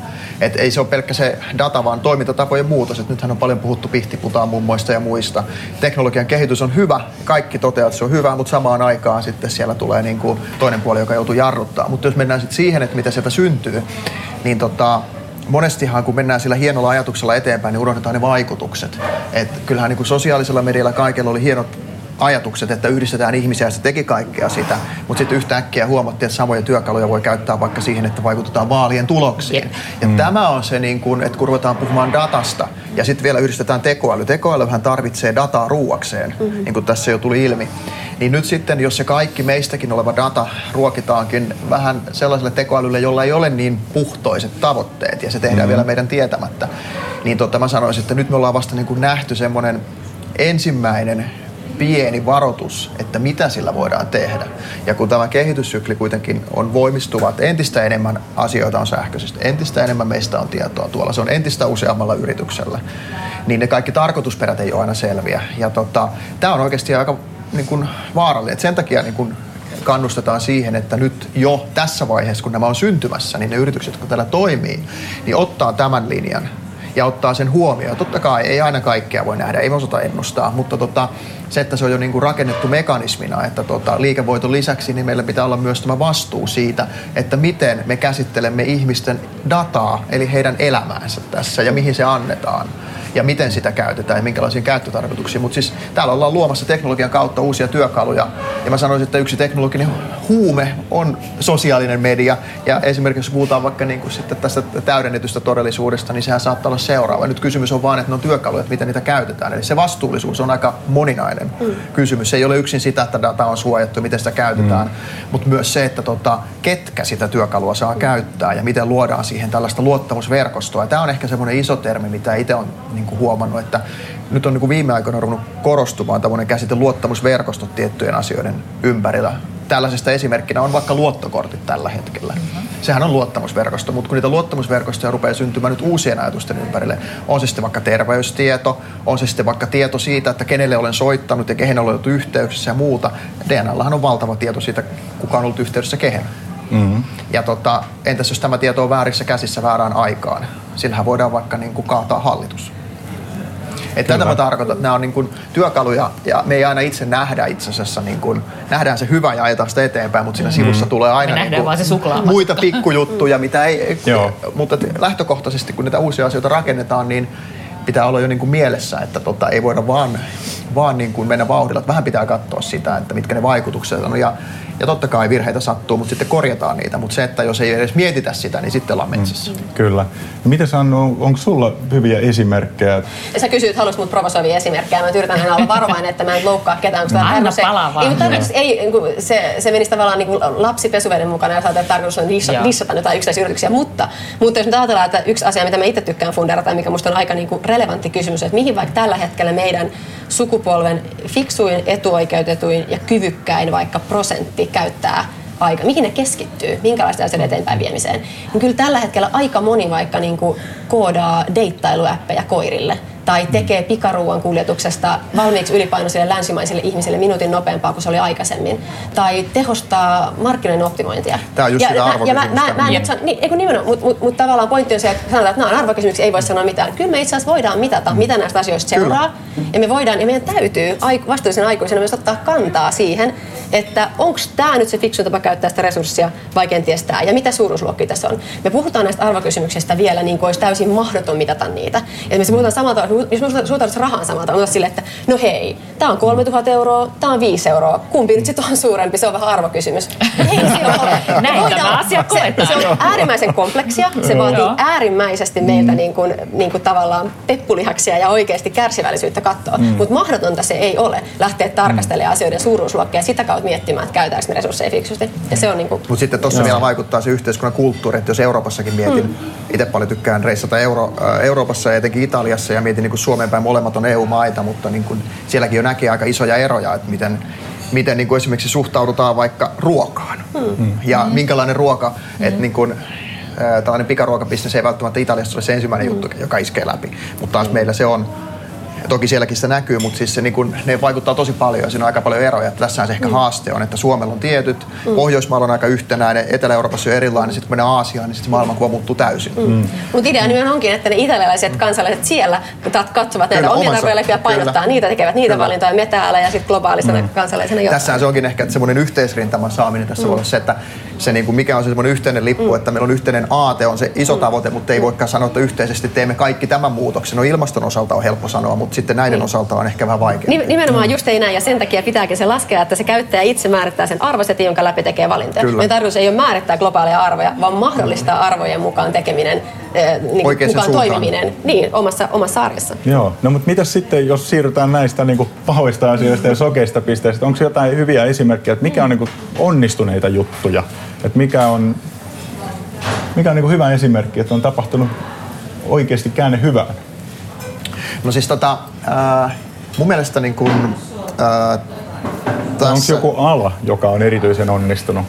Et ei se ole pelkkä se data, vaan toimintatapojen muutos. Et nythän on paljon puhuttu pihtiputaan mummoista ja muista. Teknologian kehitys on hyvä, kaikki toteavat, että se on hyvä, mutta samaan aikaan sitten siellä tulee niin kuin toinen puoli, joka joutuu jarruttaa. Mutta jos mennään sitten siihen, että mitä sieltä syntyy, niin tota, monestihan kun mennään sillä hienolla ajatuksella eteenpäin, niin unohdetaan ne vaikutukset. Et kyllähän niin kuin sosiaalisella medialla kaikella oli hienot ajatukset, että yhdistetään ihmisiä ja se teki kaikkea sitä, mutta sitten yhtäkkiä huomattiin, että samoja työkaluja voi käyttää vaikka siihen, että vaikutetaan vaalien tuloksiin. Ja mm. tämä on se, niin kun, että kun ruvetaan puhumaan datasta ja sitten vielä yhdistetään tekoäly. Tekoälyhän tarvitsee dataa ruuakseen, mm-hmm. niin kuin tässä jo tuli ilmi. Niin nyt sitten, jos se kaikki meistäkin oleva data ruokitaankin vähän sellaiselle tekoälylle, jolla ei ole niin puhtoiset tavoitteet ja se tehdään mm-hmm. vielä meidän tietämättä, niin tota mä sanoisin, että nyt me ollaan vasta niin kuin nähty semmoinen ensimmäinen pieni varoitus, että mitä sillä voidaan tehdä. Ja kun tämä kehityssykli kuitenkin on voimistuva, että entistä enemmän asioita on sähköisesti, entistä enemmän meistä on tietoa tuolla, se on entistä useammalla yrityksellä, niin ne kaikki tarkoitusperät ei ole aina selviä. Ja tota, tämä on oikeasti aika niin kuin, vaarallinen. Et sen takia niin kuin, kannustetaan siihen, että nyt jo tässä vaiheessa, kun nämä on syntymässä, niin ne yritykset, jotka täällä toimii, niin ottaa tämän linjan ja ottaa sen huomioon. Totta kai ei aina kaikkea voi nähdä, ei osata ennustaa, mutta tota, se, että se on jo niin kuin rakennettu mekanismina, että tota, liikevoiton lisäksi niin meillä pitää olla myös tämä vastuu siitä, että miten me käsittelemme ihmisten dataa, eli heidän elämäänsä tässä ja mihin se annetaan ja miten sitä käytetään ja minkälaisiin käyttötarkoituksiin. Mutta siis täällä ollaan luomassa teknologian kautta uusia työkaluja ja mä sanoisin, että yksi teknologinen huume on sosiaalinen media ja esimerkiksi jos puhutaan vaikka niin sitten tästä täydennetystä todellisuudesta, niin sehän saattaa olla seuraava. Nyt kysymys on vaan, että ne on työkaluja, että miten niitä käytetään. Eli se vastuullisuus on aika moninainen mm. kysymys. Se ei ole yksin sitä, että data on suojattu ja miten sitä käytetään, mm. mutta myös se, että tota, ketkä sitä työkalua saa käyttää ja miten luodaan siihen tällaista luottamusverkostoa. Tämä on ehkä semmoinen iso termi, mitä itse on niin kuin huomannut, että nyt on niin kuin viime aikoina ruvennut korostumaan tämmöinen käsite luottamusverkostot tiettyjen asioiden ympärillä. Tällaisesta esimerkkinä on vaikka luottokortit tällä hetkellä. Mm-hmm. Sehän on luottamusverkosto, mutta kun niitä luottamusverkostoja rupeaa syntymään nyt uusien ajatusten ympärille, on se sitten vaikka terveystieto, on se sitten vaikka tieto siitä, että kenelle olen soittanut ja kehen olen ollut yhteyksissä ja muuta. DNAllahan on valtava tieto siitä, kuka on ollut yhteydessä kehen. Mm-hmm. Ja tota, entäs jos tämä tieto on väärissä käsissä väärään aikaan? Sillähän voidaan vaikka niin kuin kaataa hallitus. Että tätä mä tarkoitan, että nämä on niin kuin työkaluja ja me ei aina itse nähdä itse asiassa, niin kuin, nähdään se hyvä ja ajetaan sitä eteenpäin, mutta siinä mm. sivussa tulee aina niin kuin, se muita pikkujuttuja, mitä ei, mutta lähtökohtaisesti kun niitä uusia asioita rakennetaan, niin pitää olla jo niin kuin mielessä, että tota, ei voida vaan, vaan niin kuin mennä vauhdilla. Vähän pitää katsoa sitä, että mitkä ne vaikutukset on. Ja ja totta kai virheitä sattuu, mutta sitten korjataan niitä. Mutta se, että jos ei edes mietitä sitä, niin sitten ollaan metsissä. Mm. Kyllä. Miten Sannu, on, onko sulla hyviä esimerkkejä? Sä kysyit, haluaisit mut provosoivia esimerkkejä. Mä yritän aina olla varovainen, että mä en loukkaa ketään. Onko Anna se, palaa vaan. Ei, ei, se, se menisi tavallaan niin kuin lapsi pesuveden mukana, jos että tarkoitus on dissata, dissata jotain yksittäisiä yrityksiä. Mutta, mutta jos nyt ajatellaan, että yksi asia, mitä mä itse tykkään funderata, ja mikä musta on aika niin kuin relevantti kysymys, että mihin vaikka tällä hetkellä meidän sukupolven fiksuin, etuoikeutetuin ja kyvykkäin vaikka prosentti käyttää aika, mihin ne keskittyy, minkälaista asioiden eteenpäin viemiseen. Niin kyllä tällä hetkellä aika moni vaikka niin kuin koodaa deittailuäppejä koirille tai tekee pikaruuan kuljetuksesta valmiiksi ylipainoisille länsimaisille ihmisille minuutin nopeampaa kuin se oli aikaisemmin. Tai tehostaa markkinoiden optimointia. Tämä on just sitä ja, ja mä, mä, mä en sano, niin, nimenomaan, mutta mut, mut tavallaan pointti on se, että sanotaan, että nämä on arvokysymyksiä, ei voi sanoa mitään. Kyllä me itse asiassa voidaan mitata, mitä näistä asioista seuraa. Ja me voidaan, ja meidän täytyy aiku, vastuullisen aikuisena myös ottaa kantaa siihen, että onko tämä nyt se fiksu tapa käyttää sitä resurssia vai kenties tämä, ja mitä suuruusluokkia tässä on. Me puhutaan näistä arvokysymyksistä vielä niin kuin olisi täysin mahdoton mitata niitä. Ja me puhutaan samalla tavalla, jos me suhtaudutaan rahaan samalla tavalla, sille, että no hei, tämä on 3000 euroa, tämä on 5 euroa, kumpi nyt sitten on suurempi, se on vähän arvokysymys. Ei se ole. Näin Me voidaan- tämä asia se, koetaan. se on äärimmäisen kompleksia, se vaatii Joo. äärimmäisesti meiltä niin kuin, niin kuin tavallaan peppulihaksia ja oikeasti kärsivällisyyttä katsoa. Mutta mahdotonta se ei ole lähteä tarkastelemaan asioiden suuruusluokkia sitä kautta miettimään, että käytetäänkö me resursseja fiksusti. Ja se on niin kuin, Mutta sitten tuossa vielä vaikuttaa se yhteiskunnan kulttuuri, että jos Euroopassakin mietin, mm. itse paljon tykkään reissata Euro, äh, Euroopassa ja etenkin Italiassa ja mietin niin kuin Suomeen päin molemmat on EU-maita, mutta niin kuin sielläkin jo näkee aika isoja eroja, että miten, miten niin kuin esimerkiksi suhtaudutaan vaikka ruokaan mm. ja minkälainen ruoka, mm. että niin kuin, äh, tällainen pikaruokabisnes ei välttämättä Italiassa ole se ensimmäinen juttu, joka iskee läpi, mutta taas meillä se on Toki sielläkin se näkyy, mutta siis se, niin kun, ne vaikuttaa tosi paljon ja siinä on aika paljon eroja. Että tässähän se ehkä mm. haaste on, että Suomella on tietyt, mm. Pohjoismailla on aika yhtenäinen, Etelä-Euroopassa on erilainen, sitten kun mennään Aasiaan, niin sitten maailmankuva muuttuu täysin. Mm. Mutta idea nimenomaan onkin, että ne italialaiset kansalaiset siellä katsovat näitä Kyllä, omia arvoja ja painottaa Kyllä. niitä, tekevät niitä Kyllä. valintoja, me täällä ja sitten globaalisena mm. kansalaisena johtaa. Tässähän se onkin ehkä, että semmoinen yhteisrintaman saaminen tässä mm. voi olla se, että se niin kuin mikä on se semmoinen yhteinen lippu, mm. että meillä on yhteinen aate, on se iso tavoite, mutta ei voikaan sanoa, että yhteisesti teemme kaikki tämän muutoksen. No ilmaston osalta on helppo sanoa, mutta sitten näiden Niin. osalta on ehkä vähän vaikea. Nim- Nimenomaan just ei näin, ja sen takia pitääkin se laskea, että se käyttäjä itse määrittää sen arvosetin, jonka läpi tekee valintoja. Kyllä. Meidän tarkoitus ei ole määrittää globaaleja arvoja, vaan mahdollistaa arvojen mukaan tekeminen, eh, niin Oikeaan mukaan suuntaan. toimiminen niin, omassa, omassa arjessa. Joo, no mutta mitä sitten, jos siirrytään näistä niin pahoista asioista ja sokeista pisteistä, onko jotain hyviä esimerkkejä, että mikä on niin onnistuneita juttuja? Että mikä on, mikä on niin hyvä esimerkki, että on tapahtunut oikeasti käänne hyvään? No siis tota, äh, mun mielestä niin kuin, äh, Tai onko joku ala, joka on erityisen onnistunut?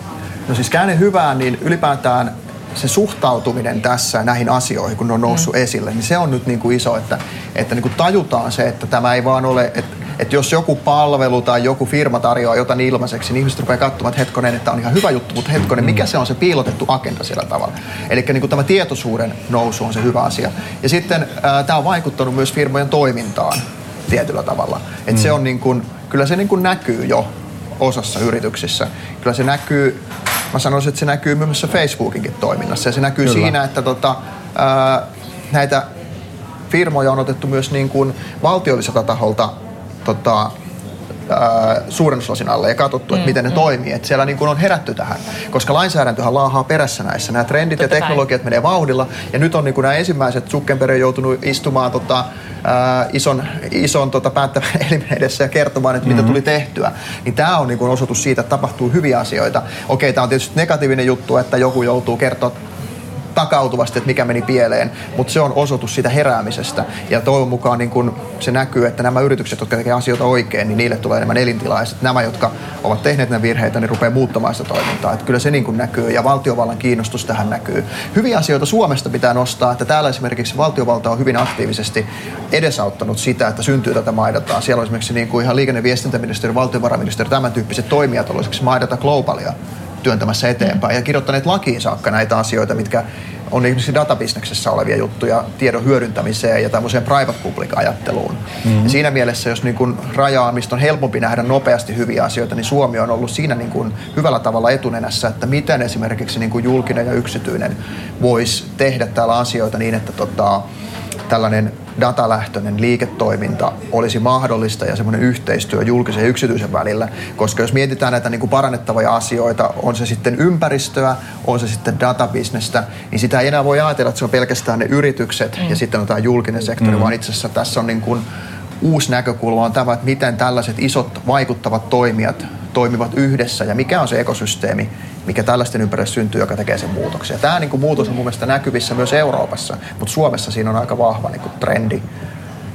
No siis käänne hyvään, niin ylipäätään se suhtautuminen tässä näihin asioihin, kun ne on noussut mm. esille, niin se on nyt niin kuin iso, että, että niin kuin tajutaan se, että tämä ei vaan ole, että, että jos joku palvelu tai joku firma tarjoaa jotain ilmaiseksi, niin ihmiset rupeaa katsomaan, että hetkonen, että on ihan hyvä juttu, mutta hetkonen, mikä se on se piilotettu agenda sillä tavalla. Eli niin tämä tietoisuuden nousu on se hyvä asia. Ja sitten ää, tämä on vaikuttanut myös firmojen toimintaan tietyllä tavalla. Että mm. se on niin kuin, kyllä se niin kuin näkyy jo osassa yrityksissä. Kyllä se näkyy, mä sanoisin, että se näkyy myös Facebookinkin toiminnassa. Ja se näkyy Kyllä. siinä, että tota, ää, näitä firmoja on otettu myös niin kuin valtiolliselta taholta tota, suurennuslasin alle ja katsottu, että miten ne toimii. Että siellä niin kuin on herätty tähän, koska lainsäädäntöhän laahaa perässä näissä. Nämä trendit Totta ja kai. teknologiat menee vauhdilla ja nyt on niin kuin nämä ensimmäiset, Zuckerberg joutunut istumaan tota, ää, ison, ison tota, päättävän elimen edessä ja kertomaan, että mitä tuli tehtyä. Niin tämä on niin kuin osoitus siitä, että tapahtuu hyviä asioita. Okei, tämä on tietysti negatiivinen juttu, että joku joutuu kertoa takautuvasti, että mikä meni pieleen, mutta se on osoitus siitä heräämisestä. Ja toivon mukaan niin kun se näkyy, että nämä yritykset, jotka tekevät asioita oikein, niin niille tulee enemmän sit nämä, jotka ovat tehneet nämä virheitä, niin rupeaa muuttamaan sitä toimintaa. Että kyllä se niin kun näkyy ja valtiovallan kiinnostus tähän näkyy. Hyviä asioita Suomesta pitää nostaa, että täällä esimerkiksi valtiovalta on hyvin aktiivisesti edesauttanut sitä, että syntyy tätä maidataa. Siellä on esimerkiksi niin kuin ihan liikenne- ja viestintäministeriö, valtiovarainministeriö, tämän tyyppiset toimijat esimerkiksi maidata globalia työntämässä eteenpäin ja kirjoittaneet lakiin saakka näitä asioita, mitkä on esimerkiksi databisneksessä olevia juttuja tiedon hyödyntämiseen ja tämmöiseen private public ajatteluun. Mm-hmm. Ja siinä mielessä, jos niin kun rajaa, mistä on helpompi nähdä nopeasti hyviä asioita, niin Suomi on ollut siinä niin kun hyvällä tavalla etunenässä, että miten esimerkiksi niin kun julkinen ja yksityinen voisi tehdä täällä asioita niin, että tota, tällainen datalähtöinen liiketoiminta olisi mahdollista ja semmoinen yhteistyö julkisen ja yksityisen välillä. Koska jos mietitään näitä niin kuin parannettavia asioita, on se sitten ympäristöä, on se sitten databisnestä, niin sitä ei enää voi ajatella, että se on pelkästään ne yritykset mm. ja sitten on tämä julkinen sektori, mm. vaan itse asiassa tässä on niin kuin uusi näkökulma on tämä, että miten tällaiset isot vaikuttavat toimijat toimivat yhdessä ja mikä on se ekosysteemi, mikä tällaisten ympärille syntyy, joka tekee sen muutoksen. Ja tämä niin kuin muutos on mun mielestä näkyvissä myös Euroopassa, mutta Suomessa siinä on aika vahva niin kuin trendi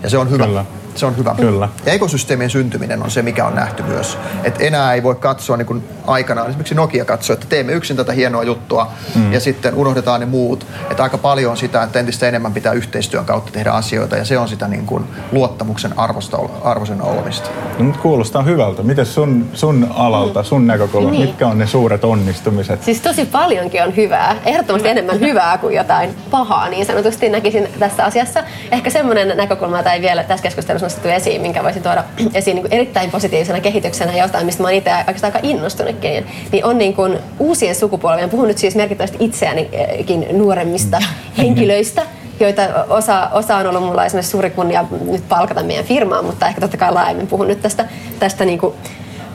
ja se on hyvä. Kyllä. Se on hyvä. Kyllä. Ja ekosysteemien syntyminen on se, mikä on nähty myös. Et enää ei voi katsoa niin kuin aikanaan, esimerkiksi Nokia katsoi, että teemme yksin tätä hienoa juttua mm. ja sitten unohdetaan ne muut. Että aika paljon on sitä, että entistä enemmän pitää yhteistyön kautta tehdä asioita ja se on sitä niin kuin luottamuksen arvosta, arvoisen olemista. No, mutta kuulostaa hyvältä. Miten sun, sun alalta, sun näkökulma, niin. mitkä on ne suuret onnistumiset? Siis tosi paljonkin on hyvää. Ehdottomasti enemmän hyvää kuin jotain pahaa, niin sanotusti näkisin tässä asiassa. Ehkä semmoinen näkökulma, jota ei vielä tässä keskustelussa nostettu esiin, minkä voisin tuoda esiin niin kuin erittäin positiivisena kehityksenä ja jotain, mistä mä itse oikeastaan aika innostunutkin, niin on niin kuin uusien sukupolvien, puhun nyt siis merkittävästi itseänikin nuoremmista henkilöistä, joita osa, osa on ollut mulla esimerkiksi suuri kunnia nyt palkata meidän firmaan, mutta ehkä totta kai laajemmin puhun nyt tästä, tästä niin kuin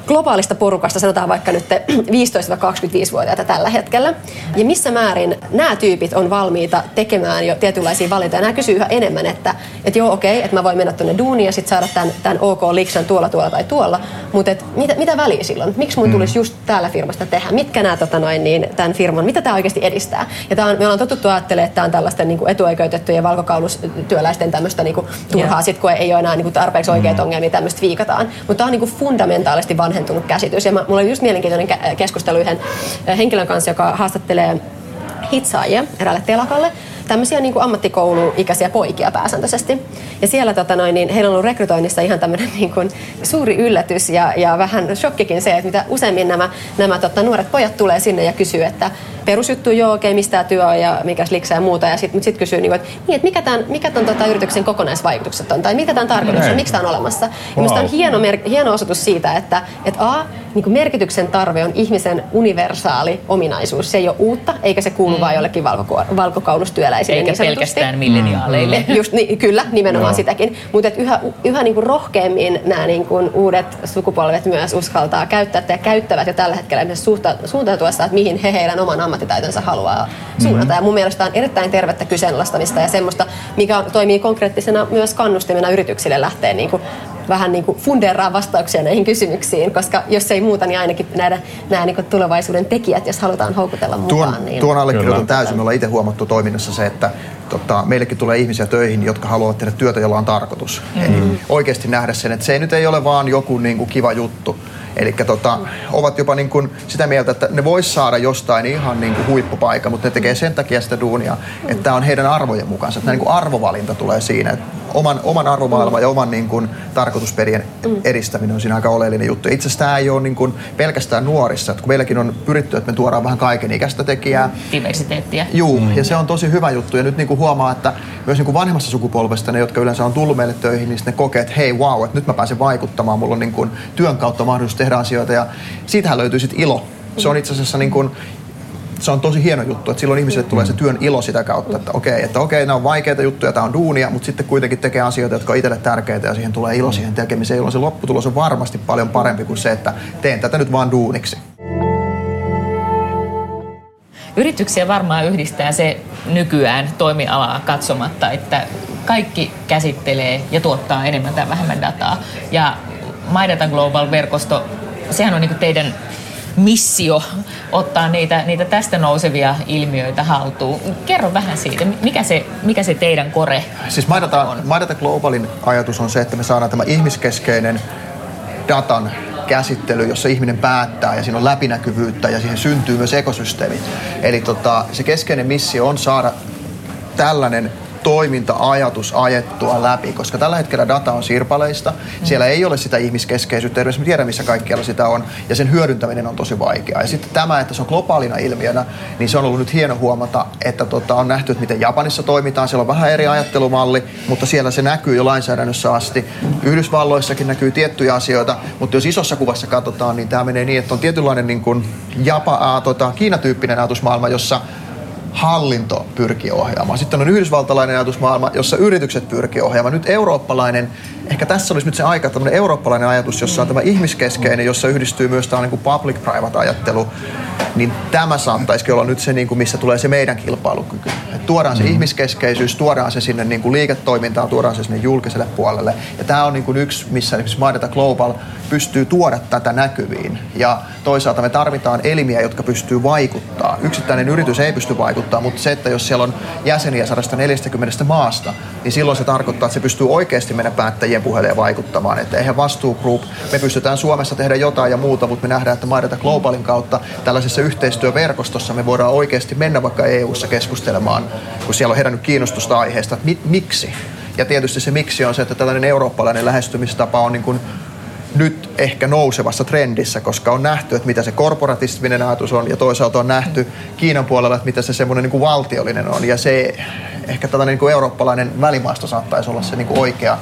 globaalista porukasta, sanotaan vaikka nyt 15-25-vuotiaita tällä hetkellä, ja missä määrin nämä tyypit on valmiita tekemään jo tietynlaisia valintoja. Nämä kysyy yhä enemmän, että, että joo okei, okay, että mä voin mennä tuonne duuniin ja sitten saada tämän, tämän OK liksan tuolla, tuolla tai tuolla, mutta et, mitä, mitä väliä silloin? Miksi mun mm. tulisi just täällä firmasta tehdä? Mitkä nämä tota noin, niin, tämän firman, mitä tämä oikeasti edistää? Ja tää on, me ollaan totuttu ajattelemaan, että tämä on tällaisten niin etuoikeutettujen valkokaulustyöläisten tämmöistä niin turhaa, yeah. sit, kun ei ole enää niin kuin, tarpeeksi oikeat mm. ongelmia, tämmöistä viikataan. Mutta tämä on niin kuin, fundamentaalisesti vanhentunut käsitys. Ja mulla oli just mielenkiintoinen keskustelu yhden henkilön kanssa, joka haastattelee hitsaajia eräälle telakalle tämmöisiä niin kuin ammattikouluikäisiä poikia pääsääntöisesti. Ja siellä tota noin, niin heillä on ollut rekrytoinnissa ihan tämmöinen niin kuin suuri yllätys ja, ja vähän shokkikin se, että mitä useimmin nämä, nämä tota, nuoret pojat tulee sinne ja kysyy, että perusjuttu, joo, okei, okay, mistä tämä työ on ja mikä liksaa ja muuta. Ja sitten sit kysyy, niin, että, niin, että mikä tämän, mikä tämän tota, yrityksen kokonaisvaikutukset on, tai mitä tämän tarkoitus on, miksi tämä on olemassa. Wow. Ja on hieno, mer- hieno osoitus siitä, että, että A, niin kuin merkityksen tarve on ihmisen universaali ominaisuus. Se ei ole uutta, eikä se kuulu mm. vain jollekin valko- valkokaulustyöläisille. Eikä niin pelkästään milleniaaleille. Mm. Just, niin, kyllä, nimenomaan no. sitäkin. Mutta yhä, yhä niin kuin rohkeammin nämä niin kuin uudet sukupolvet myös uskaltaa käyttää ja käyttävät jo tällä hetkellä suunta, suuntautuessa, että mihin he heidän oman ammattitaitonsa haluaa suunnata. Mm-hmm. Ja mun mielestä on erittäin tervettä kyseenalaistamista ja semmoista, mikä toimii konkreettisena myös kannustimena yrityksille lähteä niin kuin vähän niin kuin fundeeraa vastauksia näihin kysymyksiin, koska jos ei muuta, niin ainakin nähdä nämä niin tulevaisuuden tekijät, jos halutaan houkutella mukaan. Tuon, niin... tuon allekirjoitan täysin. Me ollaan itse huomattu toiminnassa se, että tota, meillekin tulee ihmisiä töihin, jotka haluavat tehdä työtä, jolla on tarkoitus. Mm-hmm. Eli oikeasti nähdä sen, että se nyt ei ole vaan joku niin kuin kiva juttu, Eli tota, ovat jopa niin kuin sitä mieltä, että ne vois saada jostain ihan niin kuin huippupaikan, mutta ne tekee sen takia sitä duunia, että tämä on heidän arvojen mukaansa. Että niin arvovalinta tulee siinä, että oman, oman arvomaailman ja oman niin kuin, tarkoitusperien edistäminen on siinä aika oleellinen juttu. Itse asiassa tämä ei ole niin kuin, pelkästään nuorissa, että kun meilläkin on pyritty, että me tuodaan vähän kaiken ikäistä tekijää. Diversiteettiä. Juu, mm. ja se on tosi hyvä juttu. Ja nyt niin kuin huomaa, että myös niin kuin vanhemmassa sukupolvesta ne, jotka yleensä on tullut meille töihin, niin ne kokee, että hei wow, että nyt mä pääsen vaikuttamaan, mulla on niin kuin, työn kautta mahdollisuus tehdä asioita ja siitähän löytyy sitten ilo. Se on itse asiassa niin kuin, se on tosi hieno juttu, että silloin ihmisille tulee se työn ilo sitä kautta, että okei, että okei, nämä on vaikeita juttuja, tämä on duunia, mutta sitten kuitenkin tekee asioita, jotka on itselle tärkeitä ja siihen tulee ilo siihen tekemiseen, jolloin se lopputulos on varmasti paljon parempi kuin se, että teen tätä nyt vaan duuniksi. Yrityksiä varmaan yhdistää se nykyään toimialaa katsomatta, että kaikki käsittelee ja tuottaa enemmän tai vähemmän dataa. Ja MyData Global-verkosto, sehän on niin teidän missio ottaa niitä, niitä tästä nousevia ilmiöitä haltuun. Kerro vähän siitä, mikä se, mikä se teidän kore Siis MyData, on? MyData Globalin ajatus on se, että me saadaan tämä ihmiskeskeinen datan käsittely, jossa ihminen päättää ja siinä on läpinäkyvyyttä ja siihen syntyy myös ekosysteemi. Eli tota, se keskeinen missio on saada tällainen toiminta-ajatus ajettua läpi, koska tällä hetkellä data on sirpaleista. Mm. Siellä ei ole sitä ihmiskeskeisyyttä, edes me tiedämme, missä kaikkialla sitä on, ja sen hyödyntäminen on tosi vaikeaa. Ja sitten tämä, että se on globaalina ilmiönä, niin se on ollut nyt hieno huomata, että tota, on nähty, että miten Japanissa toimitaan. Siellä on vähän eri ajattelumalli, mutta siellä se näkyy jo lainsäädännössä asti. Yhdysvalloissakin näkyy tiettyjä asioita, mutta jos isossa kuvassa katsotaan, niin tämä menee niin, että on tietynlainen niin kuin Japa, ää, tota, Kiinatyyppinen ajatusmaailma, jossa hallinto pyrkii ohjaamaan. Sitten on yhdysvaltalainen ajatusmaailma, jossa yritykset pyrkii ohjaamaan. Nyt eurooppalainen, ehkä tässä olisi nyt se aika, tämmöinen eurooppalainen ajatus, jossa on tämä ihmiskeskeinen, jossa yhdistyy myös tämä niin public-private ajattelu, niin tämä saattaisi olla nyt se, niin kuin missä tulee se meidän kilpailukyky. Et tuodaan se mm. ihmiskeskeisyys, tuodaan se sinne niin kuin liiketoimintaan, tuodaan se sinne julkiselle puolelle. Ja tämä on niin kuin yksi, missä esimerkiksi Maidata Global pystyy tuoda tätä näkyviin. Ja toisaalta me tarvitaan elimiä, jotka pystyy vaikuttaa. Yksittäinen yritys ei pysty vaikuttamaan vaikuttaa, mutta se, että jos siellä on jäseniä 140 maasta, niin silloin se tarkoittaa, että se pystyy oikeasti mennä päättäjien puheleen vaikuttamaan. Että eihän vastuugroup, me pystytään Suomessa tehdä jotain ja muuta, mutta me nähdään, että Maidata Globalin kautta tällaisessa yhteistyöverkostossa me voidaan oikeasti mennä vaikka EU-ssa keskustelemaan, kun siellä on herännyt kiinnostusta aiheesta, että mi- miksi. Ja tietysti se miksi on se, että tällainen eurooppalainen lähestymistapa on niin kuin nyt ehkä nousevassa trendissä, koska on nähty, että mitä se korporatistinen ajatus on ja toisaalta on nähty Kiinan puolella, että mitä se semmoinen niin kuin valtiollinen on ja se ehkä tällainen niin kuin eurooppalainen välimaasto saattaisi olla se niin kuin oikea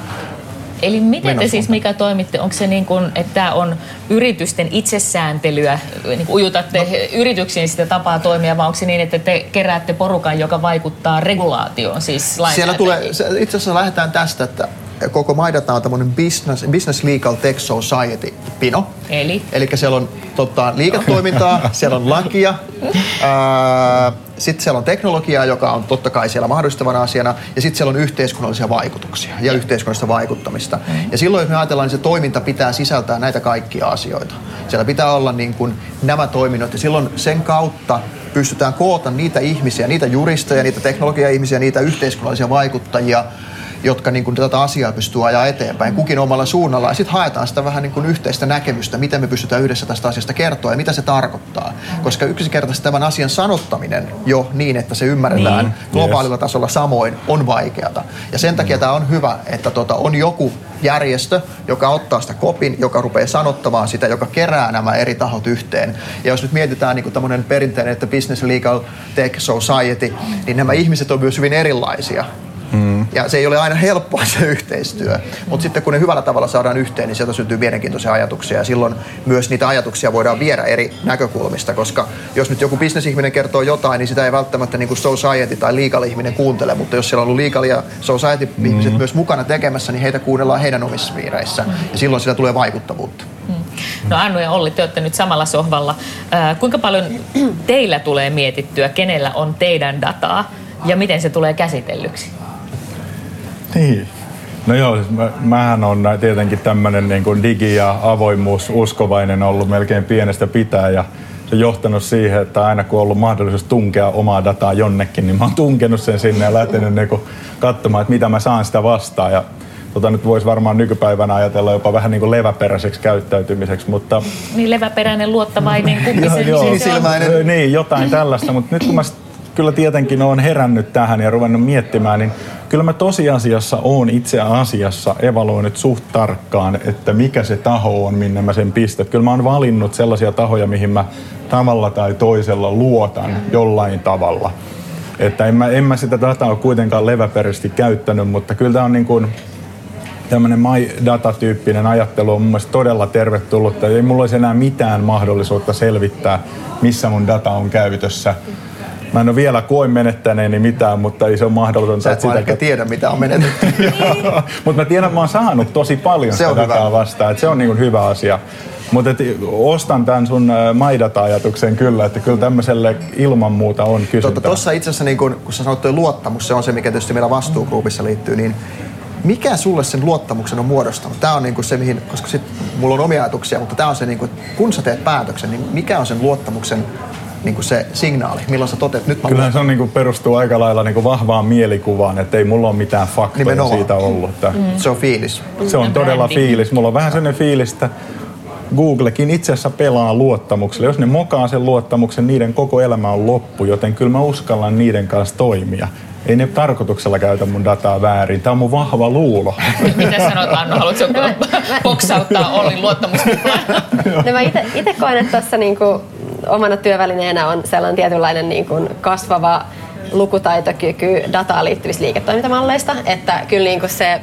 Eli miten te Menosuunta. siis, mikä toimitte, onko se niin kuin, että tämä on yritysten itsesääntelyä, niin kuin ujutatte no. yrityksiin sitä tapaa toimia, vai onko se niin, että te keräätte porukan, joka vaikuttaa regulaatioon, siis Siellä tulee, itse asiassa lähdetään tästä, että koko Maidata on tämmöinen business, business Legal Tech Society pino. Eli? Eli siellä on tota, liiketoimintaa, siellä on lakia, sitten siellä on teknologiaa, joka on totta kai siellä mahdollistavana asiana, ja sitten siellä on yhteiskunnallisia vaikutuksia ja yhteiskunnallista vaikuttamista. Ja silloin, jos me ajatellaan, niin se toiminta pitää sisältää näitä kaikkia asioita. Siellä pitää olla niin kuin nämä toiminnot, ja silloin sen kautta pystytään koota niitä ihmisiä, niitä juristeja, niitä teknologia-ihmisiä, niitä yhteiskunnallisia vaikuttajia, jotka niin kuin tätä asiaa pystyy ajaa eteenpäin, kukin omalla suunnalla. Ja sitten haetaan sitä vähän niin kuin yhteistä näkemystä, miten me pystytään yhdessä tästä asiasta kertoa ja mitä se tarkoittaa. Koska yksinkertaisesti tämän asian sanottaminen jo niin, että se ymmärretään Niin, globaalilla tasolla samoin, on vaikeata. Ja sen takia tämä on hyvä, että tota, on joku järjestö, joka ottaa sitä kopin, joka rupeaa sanottamaan sitä, joka kerää nämä eri tahot yhteen. Ja jos nyt mietitään niin tämmöinen perinteinen, että Business Legal Tech Society, niin nämä ihmiset on myös hyvin erilaisia. Mm. Ja se ei ole aina helppoa se yhteistyö. Mutta sitten kun ne hyvällä tavalla saadaan yhteen, niin sieltä syntyy mielenkiintoisia ajatuksia. Ja silloin myös niitä ajatuksia voidaan viedä eri näkökulmista. Koska jos nyt joku bisnesihminen kertoo jotain, niin sitä ei välttämättä niin kuin society tai legal ihminen kuuntele. Mutta jos siellä on ollut legal ja society ihmiset myös mukana tekemässä, niin heitä kuunnellaan heidän omissa piireissä. Ja silloin sitä tulee vaikuttavuutta. No Annu ja Olli, te olette nyt samalla sohvalla. Ää, kuinka paljon teillä tulee mietittyä, kenellä on teidän dataa ja miten se tulee käsitellyksi? Niin. No joo, siis mä, mähän on tietenkin tämmöinen niin kuin digi- ja avoimuususkovainen ollut melkein pienestä pitää ja se johtanut siihen, että aina kun on ollut mahdollisuus tunkea omaa dataa jonnekin, niin mä oon tunkenut sen sinne ja lähtenyt niin kuin katsomaan, että mitä mä saan sitä vastaan. Ja tota nyt voisi varmaan nykypäivänä ajatella jopa vähän niin kuin leväperäiseksi käyttäytymiseksi, mutta Niin leväperäinen, luottavainen, kumpi se, Joo, niin se on? Niin, jotain tällaista, mutta nyt kun mä sit kyllä tietenkin olen herännyt tähän ja ruvennut miettimään, niin kyllä mä tosiasiassa oon itse asiassa evaluoinut suht tarkkaan, että mikä se taho on, minne mä sen pistän. Kyllä mä oon valinnut sellaisia tahoja, mihin mä tavalla tai toisella luotan jollain tavalla. Että en mä, en mä sitä dataa kuitenkaan leväperäisesti käyttänyt, mutta kyllä tämä on niin kuin, tämmöinen my data-tyyppinen ajattelu on mun mielestä todella tervetullutta. Ei mulla olisi enää mitään mahdollisuutta selvittää, missä mun data on käytössä. Mä en ole vielä koe menettäneeni mitään, mutta ei se ole mahdotonta. Sä et vaan ehkä tiedä, mitä on menetetty. mutta mä tiedän, että mä oon saanut tosi paljon Se sitä on dataa vastaan. Että se on niin hyvä asia. Mutta ostan tämän sun MyData-ajatuksen kyllä, että kyllä tämmöiselle ilman muuta on kysyntää. Tuossa itse asiassa, niin kun, kun sä sanoit, luottamus, se on se, mikä tietysti meillä vastuugruupissa liittyy, niin mikä sulle sen luottamuksen on muodostanut? Tämä on niin kuin se, mihin, koska sit mulla on omia ajatuksia, mutta tämä on se, niin kuin, että kun sä teet päätöksen, niin mikä on sen luottamuksen niin kuin se signaali, milloin sä toteat, nyt mä Kyllähän se on, niin kuin, perustuu aika lailla niin kuin vahvaan mielikuvaan, että ei mulla ole mitään faktoja Nimenomaan. siitä ollut. Että luotan. Se on fiilis. Se on todella fiilis. Mulla on vähän sellainen fiilis, että Googlekin itse asiassa pelaa luottamuksella. Jos ne mokaa sen luottamuksen, niiden koko elämä on loppu, joten kyllä mä uskallan niiden kanssa toimia. Ei ne tarkoituksella käytä mun dataa väärin. Tämä on mun vahva luulo. Mitä sanot Annu, haluatko boksauttaa Ollin luottamuskuplaan? No mä itse koen, että tässä niinku omana työvälineenä on sellainen tietynlainen niinku kasvava lukutaitokyky dataan liittyvistä liiketoimintamalleista, että kyllä niinku se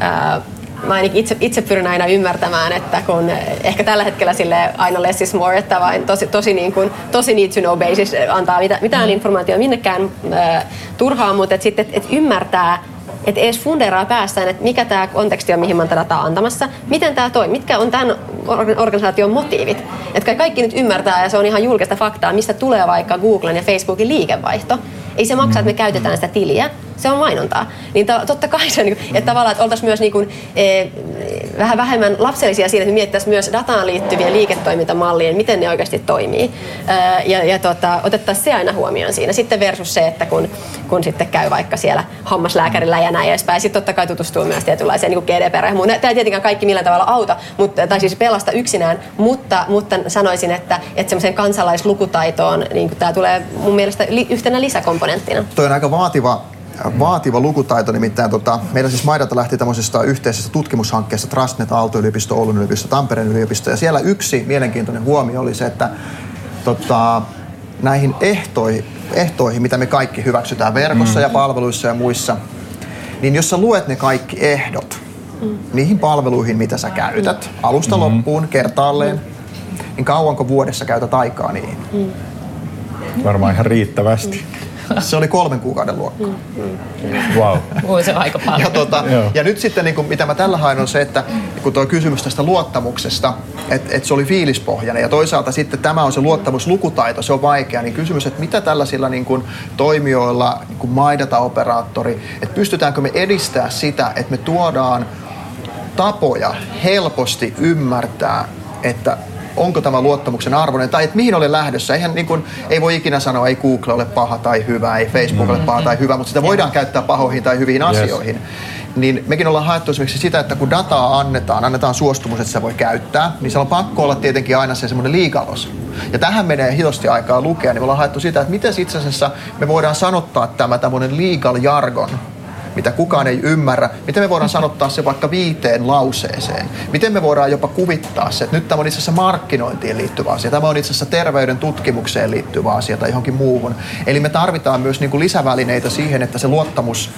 ää, Mä ainakin itse, itse pyrin aina ymmärtämään, että kun ehkä tällä hetkellä sille aina less is more, että vain tosi, tosi, niin kuin, tosi need to know basis antaa mitä, mitään informaatiota minnekään ää, turhaan, mutta et sitten et, et ymmärtää, että edes funderaa päästään, että mikä tämä konteksti on, mihin mä tätä antamassa, miten tämä toimii, mitkä on tämän orga- organisaation motiivit. Että kaikki nyt ymmärtää, ja se on ihan julkista faktaa, mistä tulee vaikka Googlen ja Facebookin liikevaihto. Ei se maksa, että me käytetään sitä tiliä, se on mainontaa. Niin to, totta kai se, niin, että tavallaan, että oltaisiin myös niin kuin, e, vähän vähemmän lapsellisia siinä, että miettäisiin myös dataan liittyviä liiketoimintamallia, miten ne oikeasti toimii. Ää, ja ja tota, otettaisiin se aina huomioon siinä. Sitten versus se, että kun, kun sitten käy vaikka siellä hammaslääkärillä ja näin edespäin. Sitten totta kai tutustuu myös tietynlaiseen niin GDPR ja Tämä ei tietenkään kaikki millään tavalla auta, mutta, tai siis pelasta yksinään, mutta, mutta sanoisin, että, että semmoisen kansalaislukutaitoon niin tämä tulee mun mielestä li, yhtenä lisäkomponenttina. Toi on aika vaativa vaativa lukutaito, nimittäin tota, meillä siis Maidata lähti tämmöisestä yhteisestä tutkimushankkeesta Trustnet, Aalto-yliopisto, Oulun yliopisto, Tampereen yliopisto, ja siellä yksi mielenkiintoinen huomio oli se, että tota, näihin ehtoihin, ehtoihin, mitä me kaikki hyväksytään verkossa mm. ja palveluissa ja muissa, niin jos sä luet ne kaikki ehdot mm. niihin palveluihin, mitä sä käytät, alusta mm. loppuun, kertaalleen, niin kauanko vuodessa käytät aikaa niihin? Mm. Varmaan ihan riittävästi. Mm. Se oli kolmen kuukauden luokka. Wow. Voi se aika paljon. Ja, tuota, ja nyt sitten niin kuin, mitä mä tällä haen on se, että kun tuo kysymys tästä luottamuksesta, että, että se oli fiilispohjainen ja toisaalta sitten tämä on se luottamuslukutaito, se on vaikea, niin kysymys, että mitä tällaisilla niin kuin, toimijoilla, niin kuin MyData-operaattori, että pystytäänkö me edistää sitä, että me tuodaan tapoja helposti ymmärtää, että onko tämä luottamuksen arvoinen, tai että mihin olen lähdössä. Eihän niin kuin, ei voi ikinä sanoa, ei Google ole paha tai hyvä, ei Facebook ole paha tai hyvä, mutta sitä voidaan käyttää pahoihin tai hyviin asioihin. Yes niin mekin ollaan haettu esimerkiksi sitä, että kun dataa annetaan, annetaan suostumus, että se voi käyttää, niin se on pakko olla tietenkin aina se semmoinen liikalos. Ja tähän menee hitosti aikaa lukea, niin me ollaan haettu sitä, että miten itse asiassa me voidaan sanottaa tämä tämmöinen legal jargon, mitä kukaan ei ymmärrä. Miten me voidaan sanottaa se vaikka viiteen lauseeseen? Miten me voidaan jopa kuvittaa se, että nyt tämä on itse asiassa markkinointiin liittyvä asia, tämä on itse asiassa terveyden tutkimukseen liittyvä asia tai johonkin muuhun. Eli me tarvitaan myös niin kuin lisävälineitä siihen, että se luottamus